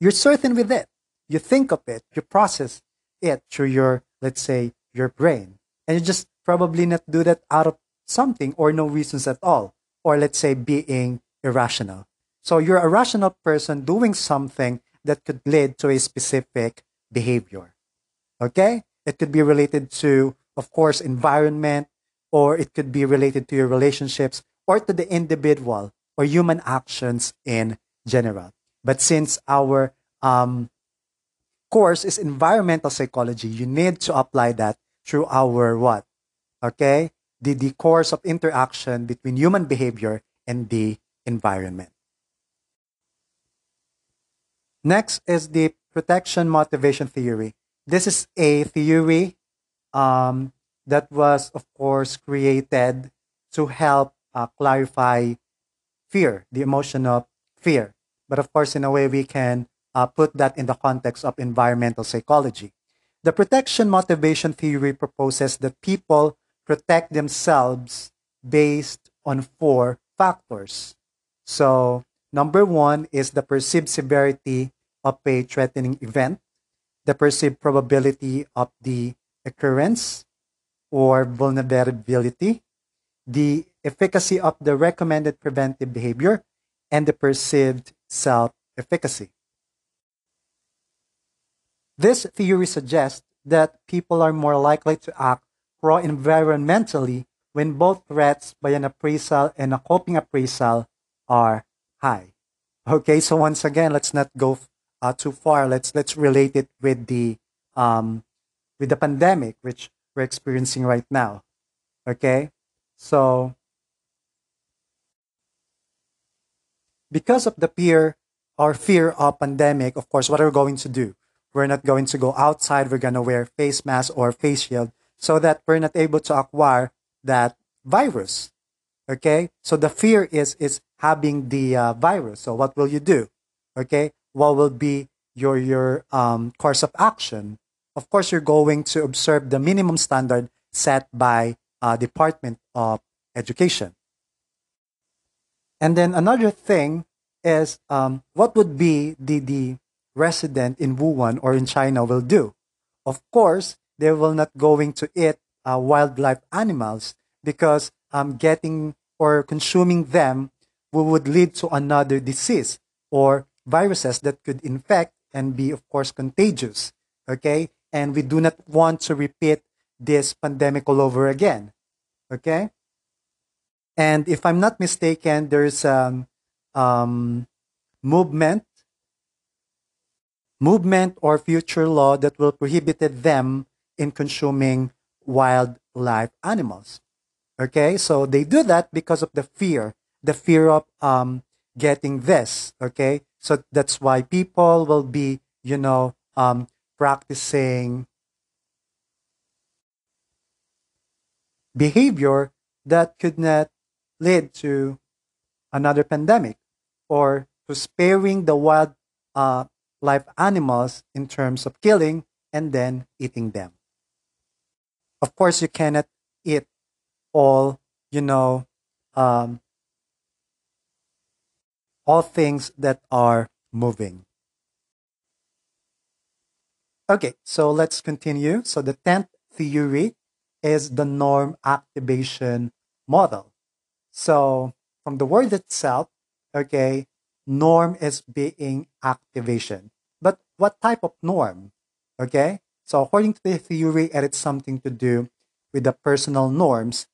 you're certain with it. You think of it, you process it through your, let's say, your brain. And you just probably not do that out of something or no reasons at all. Or let's say being irrational. So you're a rational person doing something that could lead to a specific behavior. Okay? It could be related to, of course, environment, or it could be related to your relationships, or to the individual or human actions in general. But since our um, course is environmental psychology, you need to apply that through our what? Okay? The, the course of interaction between human behavior and the environment. Next is the protection motivation theory. This is a theory um, that was, of course, created to help uh, clarify fear, the emotion of fear. But of course, in a way, we can uh, put that in the context of environmental psychology. The protection motivation theory proposes that people protect themselves based on four factors. So, number one is the perceived severity of a threatening event, the perceived probability of the occurrence or vulnerability, the efficacy of the recommended preventive behavior, and the perceived self efficacy. This theory suggests that people are more likely to act pro environmentally when both threats by an appraisal and a coping appraisal are high. Okay, so once again, let's not go uh, too far. Let's let's relate it with the um, with the pandemic, which we're experiencing right now. Okay, so because of the fear or fear of pandemic, of course, what are we going to do? We're not going to go outside. We're going to wear face mask or face shield so that we're not able to acquire that virus. Okay. So the fear is, is having the uh, virus. So what will you do? Okay. What will be your, your um, course of action? Of course, you're going to observe the minimum standard set by uh, Department of Education. And then another thing is um, what would be the, the resident in Wuhan or in China will do. Of course, they will not going to eat uh, wildlife animals because um, getting or consuming them would lead to another disease or viruses that could infect and be, of course, contagious. Okay? And we do not want to repeat this pandemic all over again. Okay? And if I'm not mistaken, there's a um, movement, movement or future law that will prohibit them in consuming wildlife animals. Okay, so they do that because of the fear, the fear of um, getting this. Okay, so that's why people will be, you know, um, practicing behavior that could not lead to another pandemic or to sparing the wild uh, life animals in terms of killing and then eating them. Of course, you cannot eat all, you know, um, all things that are moving. Okay, so let's continue. So the 10th theory is the norm activation model. So from the word itself, okay, norm is being activation. But what type of norm? Okay, so according to the theory, it is something to do with the personal norms,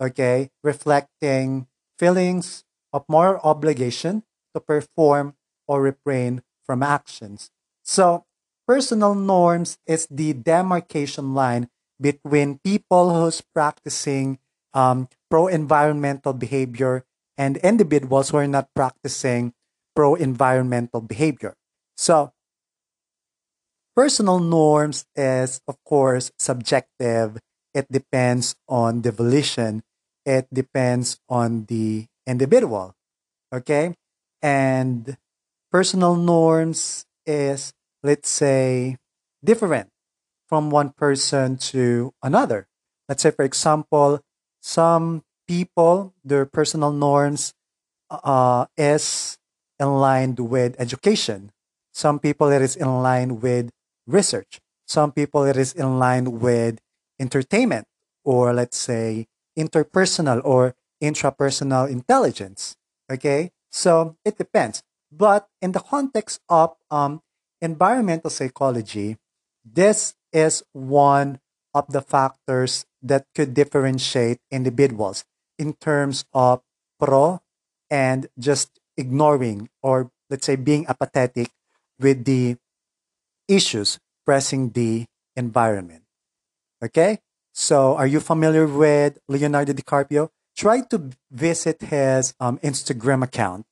okay, reflecting feelings of moral obligation to perform or refrain from actions. So personal norms is the demarcation line between people who's practicing um, pro-environmental behavior and individuals who are not practicing pro-environmental behavior. So personal norms is of course subjective. It depends on the volition. It depends on the individual. Okay? And personal norms is let's say different from one person to another. Let's say, for example, some people, their personal norms uh, is in line with education. Some people, it is in line with research. Some people, it is in line with entertainment or let's say interpersonal or intrapersonal intelligence. Okay, so it depends. But in the context of um, environmental psychology, this is one of the factors that could differentiate individuals in terms of pro and just ignoring or let's say being apathetic with the issues pressing the environment. Okay? So, are you familiar with Leonardo DiCaprio? Try to visit his um, Instagram account,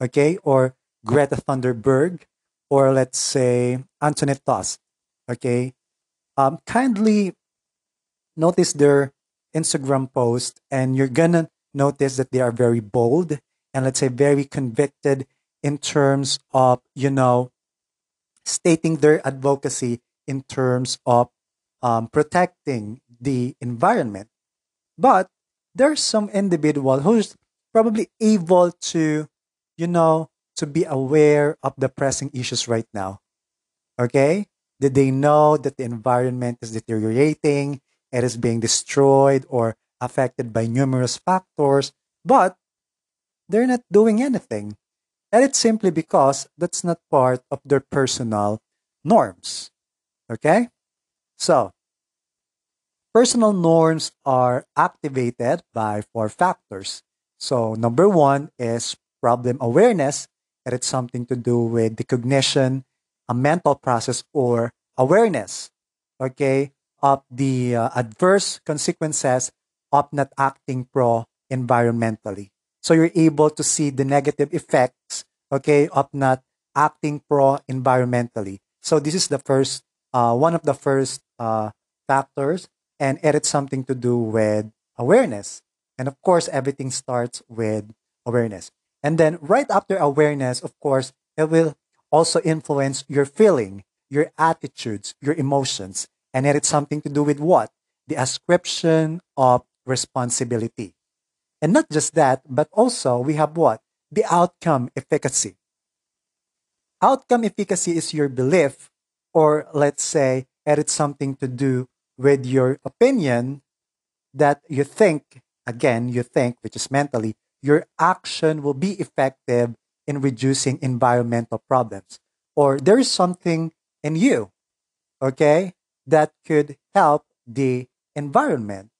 okay, or Greta Thunberg, or let's say Antoinette Taus, okay. Um, kindly notice their Instagram post, and you're gonna notice that they are very bold and let's say very convicted in terms of you know stating their advocacy in terms of um, protecting the environment. But there's some individual who's probably able to, you know, to be aware of the pressing issues right now. Okay? Did they know that the environment is deteriorating, it is being destroyed or affected by numerous factors, but they're not doing anything. And it's simply because that's not part of their personal norms. Okay? So, personal norms are activated by four factors. So, number one is problem awareness, and it's something to do with the cognition, a mental process, or awareness, okay, of the uh, adverse consequences of not acting pro environmentally. So you're able to see the negative effects, okay, of not acting pro environmentally. So this is the first, uh, one of the first uh, factors, and it is something to do with awareness. And of course, everything starts with awareness. And then right after awareness, of course, it will also influence your feeling, your attitudes, your emotions. And it is something to do with what? The ascription of responsibility. And not just that, but also we have what? The outcome efficacy. Outcome efficacy is your belief, or let's say it is something to do with your opinion that you think, again, you think, which is mentally, your action will be effective in reducing environmental problems. Or there is something in you, okay, that could help the environment.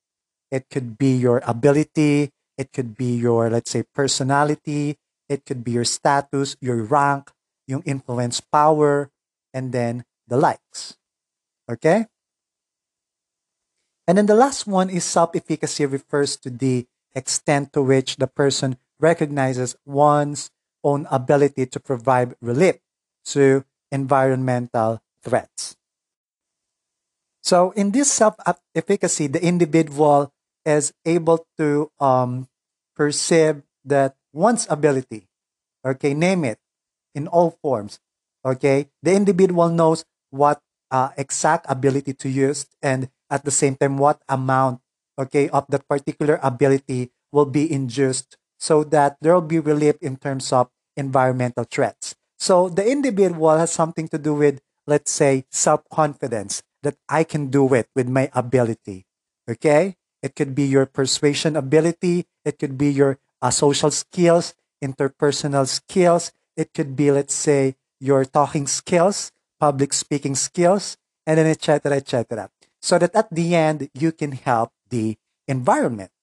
It could be your ability it could be your, let's say, personality. It could be your status, your rank, your influence power, and then the likes. Okay? And then the last one is self efficacy refers to the extent to which the person recognizes one's own ability to provide relief to environmental threats. So, in this self efficacy, the individual is able to um, perceive that one's ability, okay, name it in all forms, okay, the individual knows what uh, exact ability to use and at the same time what amount, okay, of that particular ability will be induced so that there will be relief in terms of environmental threats. So the individual has something to do with, let's say, self confidence that I can do it with my ability. Okay? It could be your persuasion ability, it could be your uh, social skills, interpersonal skills, it could be, let's say, your talking skills, public speaking skills, and then etc. etc. So that at the end you can help the environment.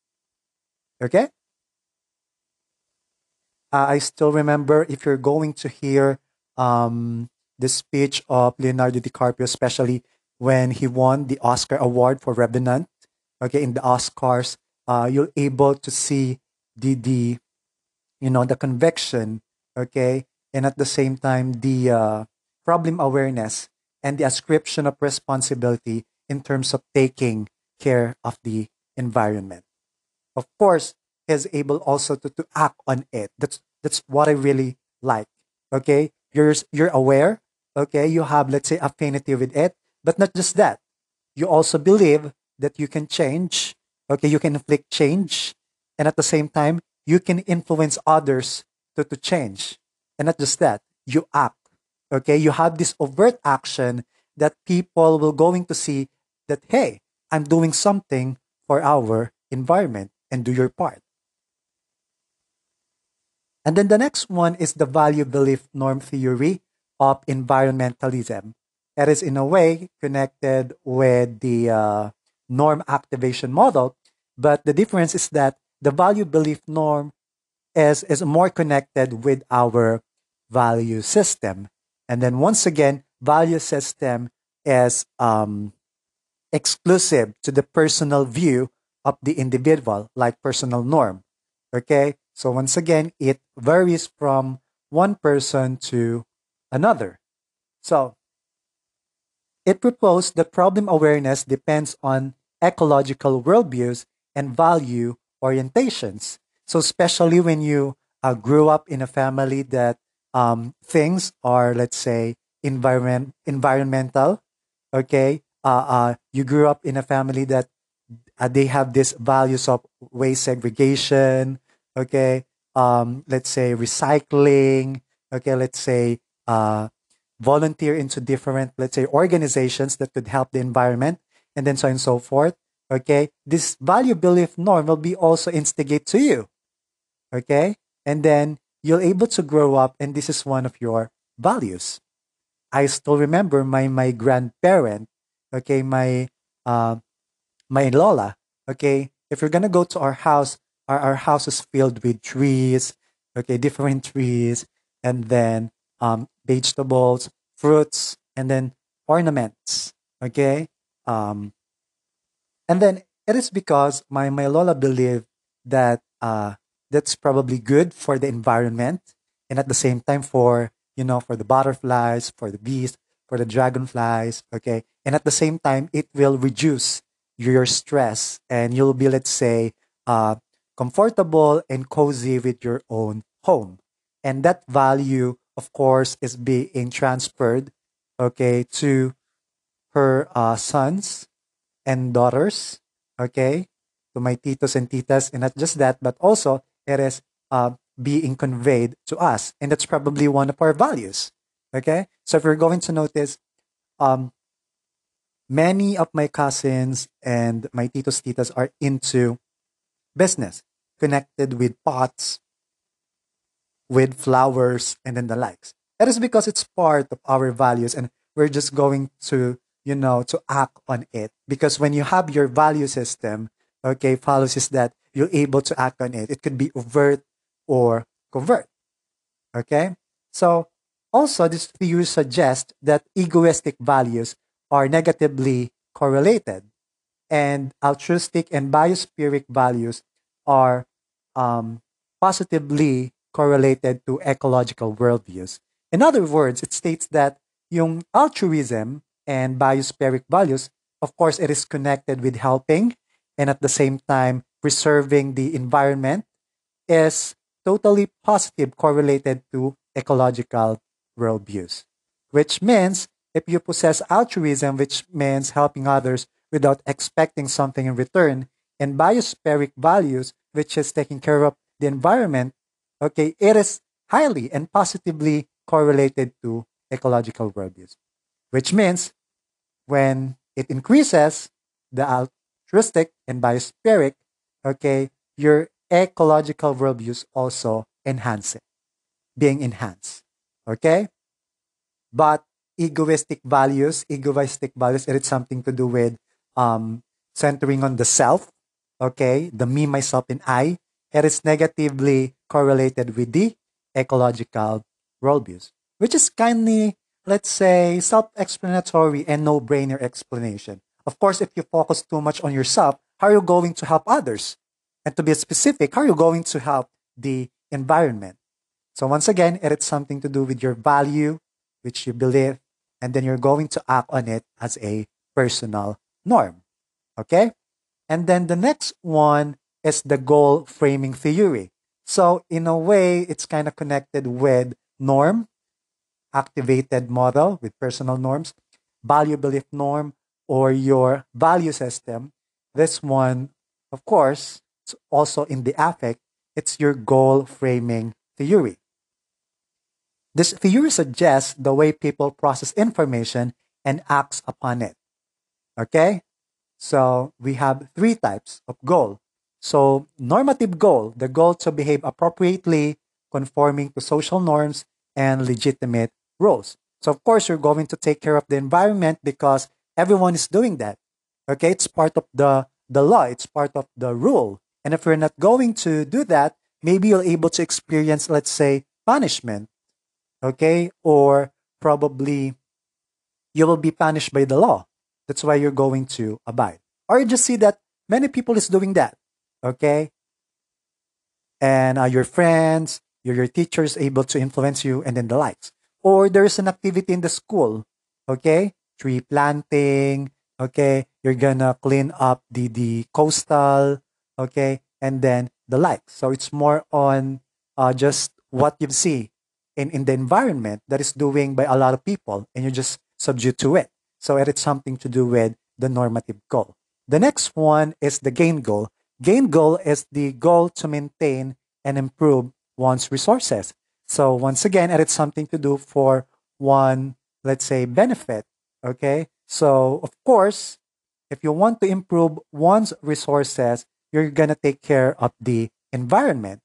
Okay? Uh, I still remember if you're going to hear um, the speech of Leonardo DiCaprio, especially when he won the Oscar award for Revenant. Okay, in the Oscars, uh, you're able to see the the you know the conviction. Okay, and at the same time the uh, problem awareness and the ascription of responsibility in terms of taking care of the environment. Of course, is able also to, to act on it. That's that's what I really like. Okay, you're you're aware. Okay, you have let's say affinity with it, but not just that. You also believe that you can change. Okay, you can inflict change. And at the same time, you can influence others to, to change. And not just that, you act. Okay, you have this overt action that people will going to see that, hey, I'm doing something for our environment and do your part. And then the next one is the value belief norm theory of environmentalism. That is, in a way connected with the uh, norm activation model, but the difference is that the value belief norm is, is more connected with our value system. And then once again, value system is um, exclusive to the personal view of the individual, like personal norm. Okay, so once again, it varies from one person to another. So it proposed that problem awareness depends on ecological worldviews and value orientations. So, especially when you uh, grew up in a family that um, things are, let's say, environment environmental, okay, uh, uh, you grew up in a family that uh, they have these values of waste segregation, okay, um, let's say recycling, okay, let's say uh, volunteer into different, let's say, organizations that could help the environment, and then so on and so forth. Okay, this value belief norm will be also instigate to you. Okay, and then you're able to grow up, and this is one of your values. I still remember my my grandparent. Okay, my uh, my lola. Okay, if you're gonna go to our house, our, our house is filled with trees. Okay, different trees, and then um, vegetables, fruits, and then ornaments. Okay? Um, and then it is because my, my Lola believed that uh, that's probably good for the environment and at the same time for, you know, for the butterflies, for the bees, for the dragonflies. Okay? And at the same time, it will reduce your stress and you'll be, let's say, uh, comfortable and cozy with your own home. And that value of course, is being transferred, okay, to her uh, sons and daughters, okay, to my titos and titas. And not just that, but also it is uh, being conveyed to us. And that's probably one of our values, okay? So if you're going to notice, um, many of my cousins and my titos, titas are into business connected with pots, with flowers and then the likes. That is because it's part of our values and we're just going to, you know, to act on it. Because when you have your value system, okay, follows is that you're able to act on it. It could be overt or covert. Okay? So also this theory suggests that egoistic values are negatively correlated and altruistic and biospheric values are um, positively correlated to ecological worldviews. In other words, it states that yung altruism and biospheric values, of course, it is connected with helping and at the same time preserving the environment is totally positive correlated to ecological worldviews, which means if you possess altruism, which means helping others without expecting something in return, and biospheric values, which is taking care of the environment, okay, it is highly and positively correlated to ecological worldviews, which means when it increases the altruistic and biospheric, okay, your ecological worldviews also enhance it, being enhanced, okay? But egoistic values, egoistic values, it is something to do with um, centering on the self, okay, the me, myself, and I. It is negatively correlated with the ecological worldviews, which is kindly, let's say, self explanatory and no brainer explanation. Of course, if you focus too much on yourself, how are you going to help others? And to be specific, how are you going to help the environment? So, once again, it is something to do with your value, which you believe, and then you're going to act on it as a personal norm. Okay? And then the next one is the goal framing theory. So, in a way, it's kind of connected with norm, activated model with personal norms, value belief norm, or your value system. This one, of course, it's also in the affect, it's your goal framing theory. This theory suggests the way people process information and acts upon it. Okay? So we have three types of goal. So normative goal, the goal to behave appropriately, conforming to social norms and legitimate rules. So of course you're going to take care of the environment because everyone is doing that. Okay? It's part of the the law, it's part of the rule. And if you're not going to do that, maybe you're able to experience let's say punishment. Okay? Or probably you will be punished by the law. That's why you're going to abide. Or you just see that many people is doing that. Okay? And uh, your friends, your, your teachers able to influence you and then the likes. Or there's an activity in the school. Okay? Tree planting. Okay? You're gonna clean up the, the coastal. Okay? And then the likes. So it's more on uh, just what you see in, in the environment that is doing by a lot of people and you just subdue to it. So it is something to do with the normative goal. The next one is the gain goal. Gain goal is the goal to maintain and improve one's resources. So once again, it is something to do for one, let's say, benefit. Okay. So of course, if you want to improve one's resources, you're gonna take care of the environment.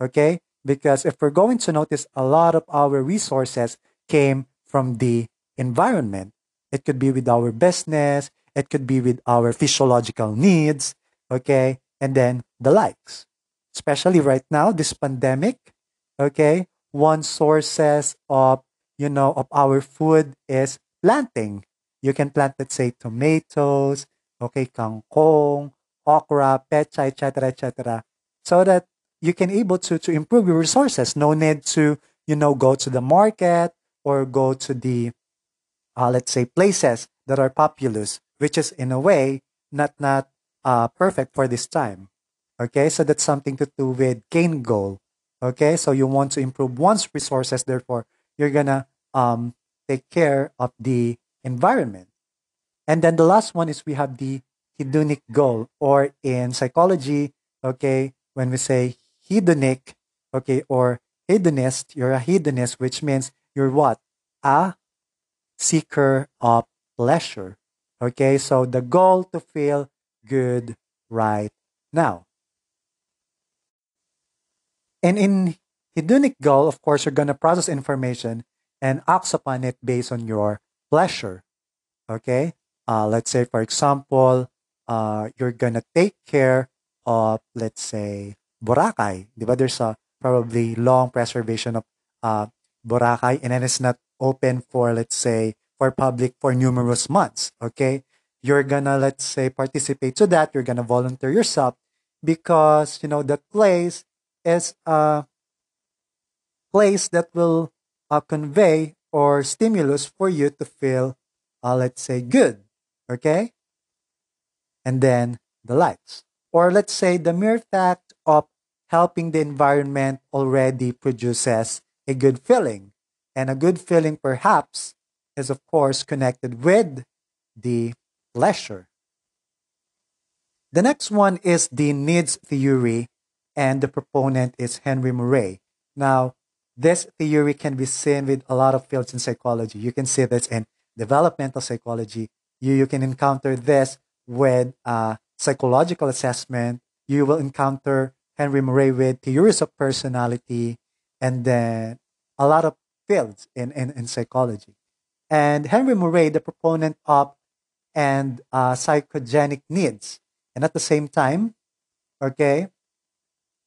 Okay. Because if we're going to notice a lot of our resources came from the environment. It could be with our business, it could be with our physiological needs, okay? And then the likes. Especially right now, this pandemic, okay? One sources of, you know, of our food is planting. You can plant, let's say, tomatoes, okay, kangkong, okra, pecha, etc., etc., so that you can able to to improve your resources. No need to, you know, go to the market or go to the uh, let's say, places that are populous, which is in a way not not uh, perfect for this time. Okay, so that's something to do with gain goal. Okay, so you want to improve one's resources, therefore you're gonna um, take care of the environment. And then the last one is we have the hedonic goal, or in psychology, okay, when we say hedonic, okay, or hedonist, you're a hedonist, which means you're what? A seeker of pleasure. Okay, so the goal to feel good right now. And in hedonic goal, of course, you're going to process information and act upon it based on your pleasure. Okay, uh, let's say, for example, uh, you're going to take care of, let's say, Boracay. Diba? There's a probably long preservation of uh, Boracay and then it's not open for, let's say, for public for numerous months. Okay. you're gonna let's say participate to that you're gonna volunteer yourself because you know that place is a place that will uh, convey or stimulus for you to feel uh, let's say good okay and then the lights or let's say the mere fact helping the environment already produces a good feeling and a good feeling perhaps is of course connected with the pleasure. The next one is the needs theory, and the proponent is Henry Murray. Now, this theory can be seen with a lot of fields in psychology. You can see this in developmental psychology. You, you can encounter this with psychological assessment. You will encounter Henry Murray with theories of personality, and then a lot of fields in, in, in psychology. And Henry Murray, the proponent of and uh, psychogenic needs. And at the same time, okay,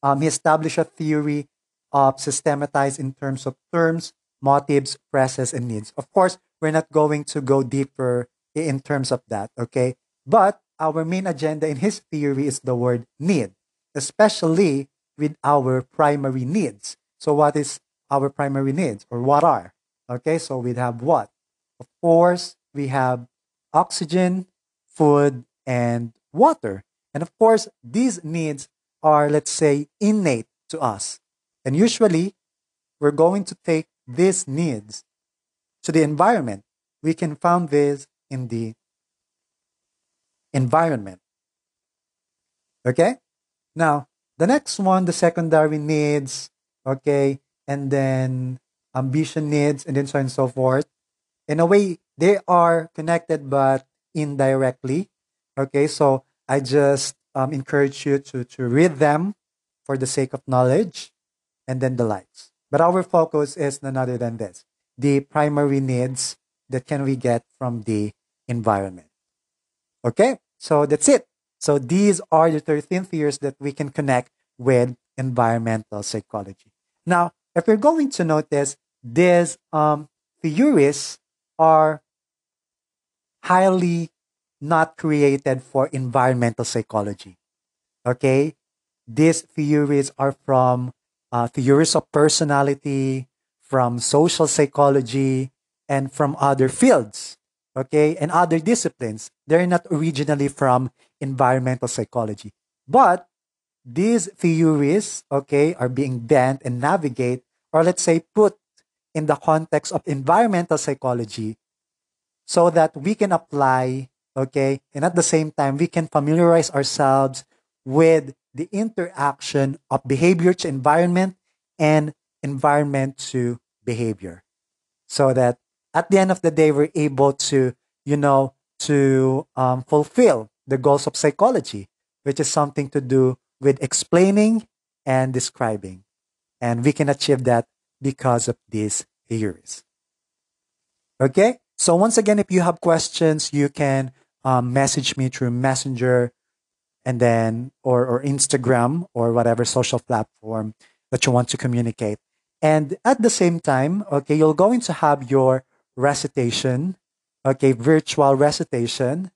um, he established a theory of systematized in terms of terms, motives, process, and needs. Of course, we're not going to go deeper in terms of that, okay? But our main agenda in his theory is the word need, especially with our primary needs. So, what is our primary needs, or what are? Okay, so we have what? Of course, we have oxygen, food, and water. And of course, these needs are, let's say, innate to us. And usually, we're going to take these needs to the environment. We can find this in the environment. Okay? Now, the next one, the secondary needs, okay, and then ambition needs, and then so on and so forth. In a way, they are connected but indirectly. Okay, so I just um, encourage you to, to read them for the sake of knowledge and then the lights. But our focus is none other than this the primary needs that can we get from the environment. Okay, so that's it. So these are the 13 theories that we can connect with environmental psychology. Now, if you're going to notice, these um, theories are highly not created for environmental psychology. Okay? These theories are from uh, theories of personality, from social psychology, and from other fields. Okay? And other disciplines. They're not originally from environmental psychology. But these theories, okay, are being bent and navigate, or let's say put in the context of environmental psychology so that we can apply, okay, and at the same time, we can familiarize ourselves with the interaction of behavior to environment and environment to behavior. So that at the end of the day, we're able to, you know, to um, fulfill the goals of psychology, which is something to do with explaining and describing. And we can achieve that because of these theories. Okay? So once again, if you have questions, you can um, message me through Messenger and then or, or Instagram or whatever social platform that you want to communicate. And at the same time, okay, you're going to have your recitation, okay, virtual recitation.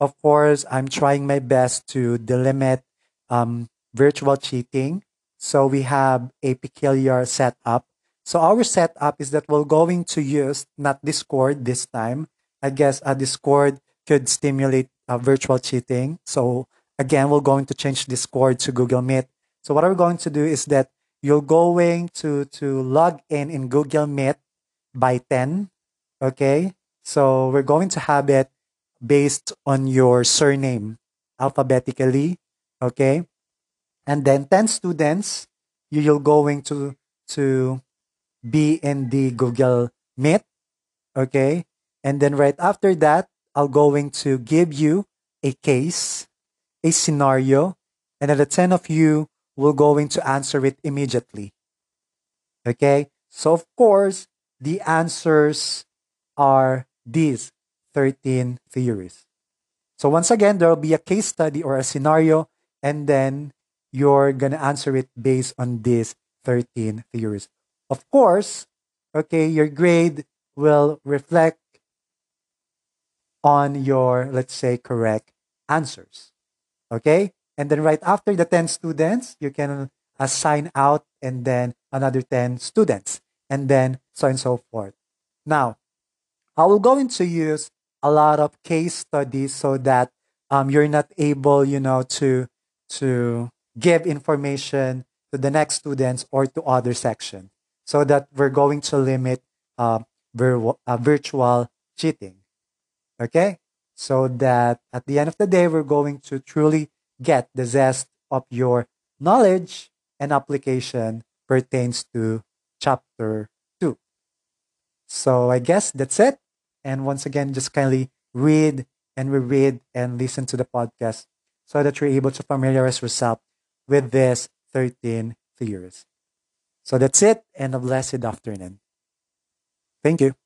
Of course, I'm trying my best to delimit um, virtual cheating. So we have a peculiar setup so our setup is that we're going to use not Discord this time. I guess a Discord could stimulate uh, virtual cheating. So again, we're going to change Discord to Google Meet. So what we're going to do is that you're going to to log in in Google Meet by 10. Okay. So we're going to have it based on your surname alphabetically. Okay. And then 10 students, you're going to to be in the Google Meet. Okay. And then right after that, I'll going to give you a case, a scenario, and then the 10 of you will going to answer it immediately. Okay. So of course, the answers are these 13 theories. So once again, there will be a case study or a scenario, and then you're going to answer it based on these 13 theories. Of course, okay, your grade will reflect on your, let's say, correct answers. Okay? And then right after the 10 students, you can assign out and then another 10 students, and then so and so forth. Now, I will go into use a lot of case studies so that um, you're not able, you know, to to give information to the next students or to other section, so that we're going to limit uh, vir- uh, virtual cheating. Okay, so that at the end of the day, we're going to truly get the zest of your knowledge and application pertains to chapter. So I guess that's it. And once again, just kindly read and reread and listen to the podcast so that you're able to familiarize yourself with these 13 theories. So that's it, and a blessed afternoon. Thank you.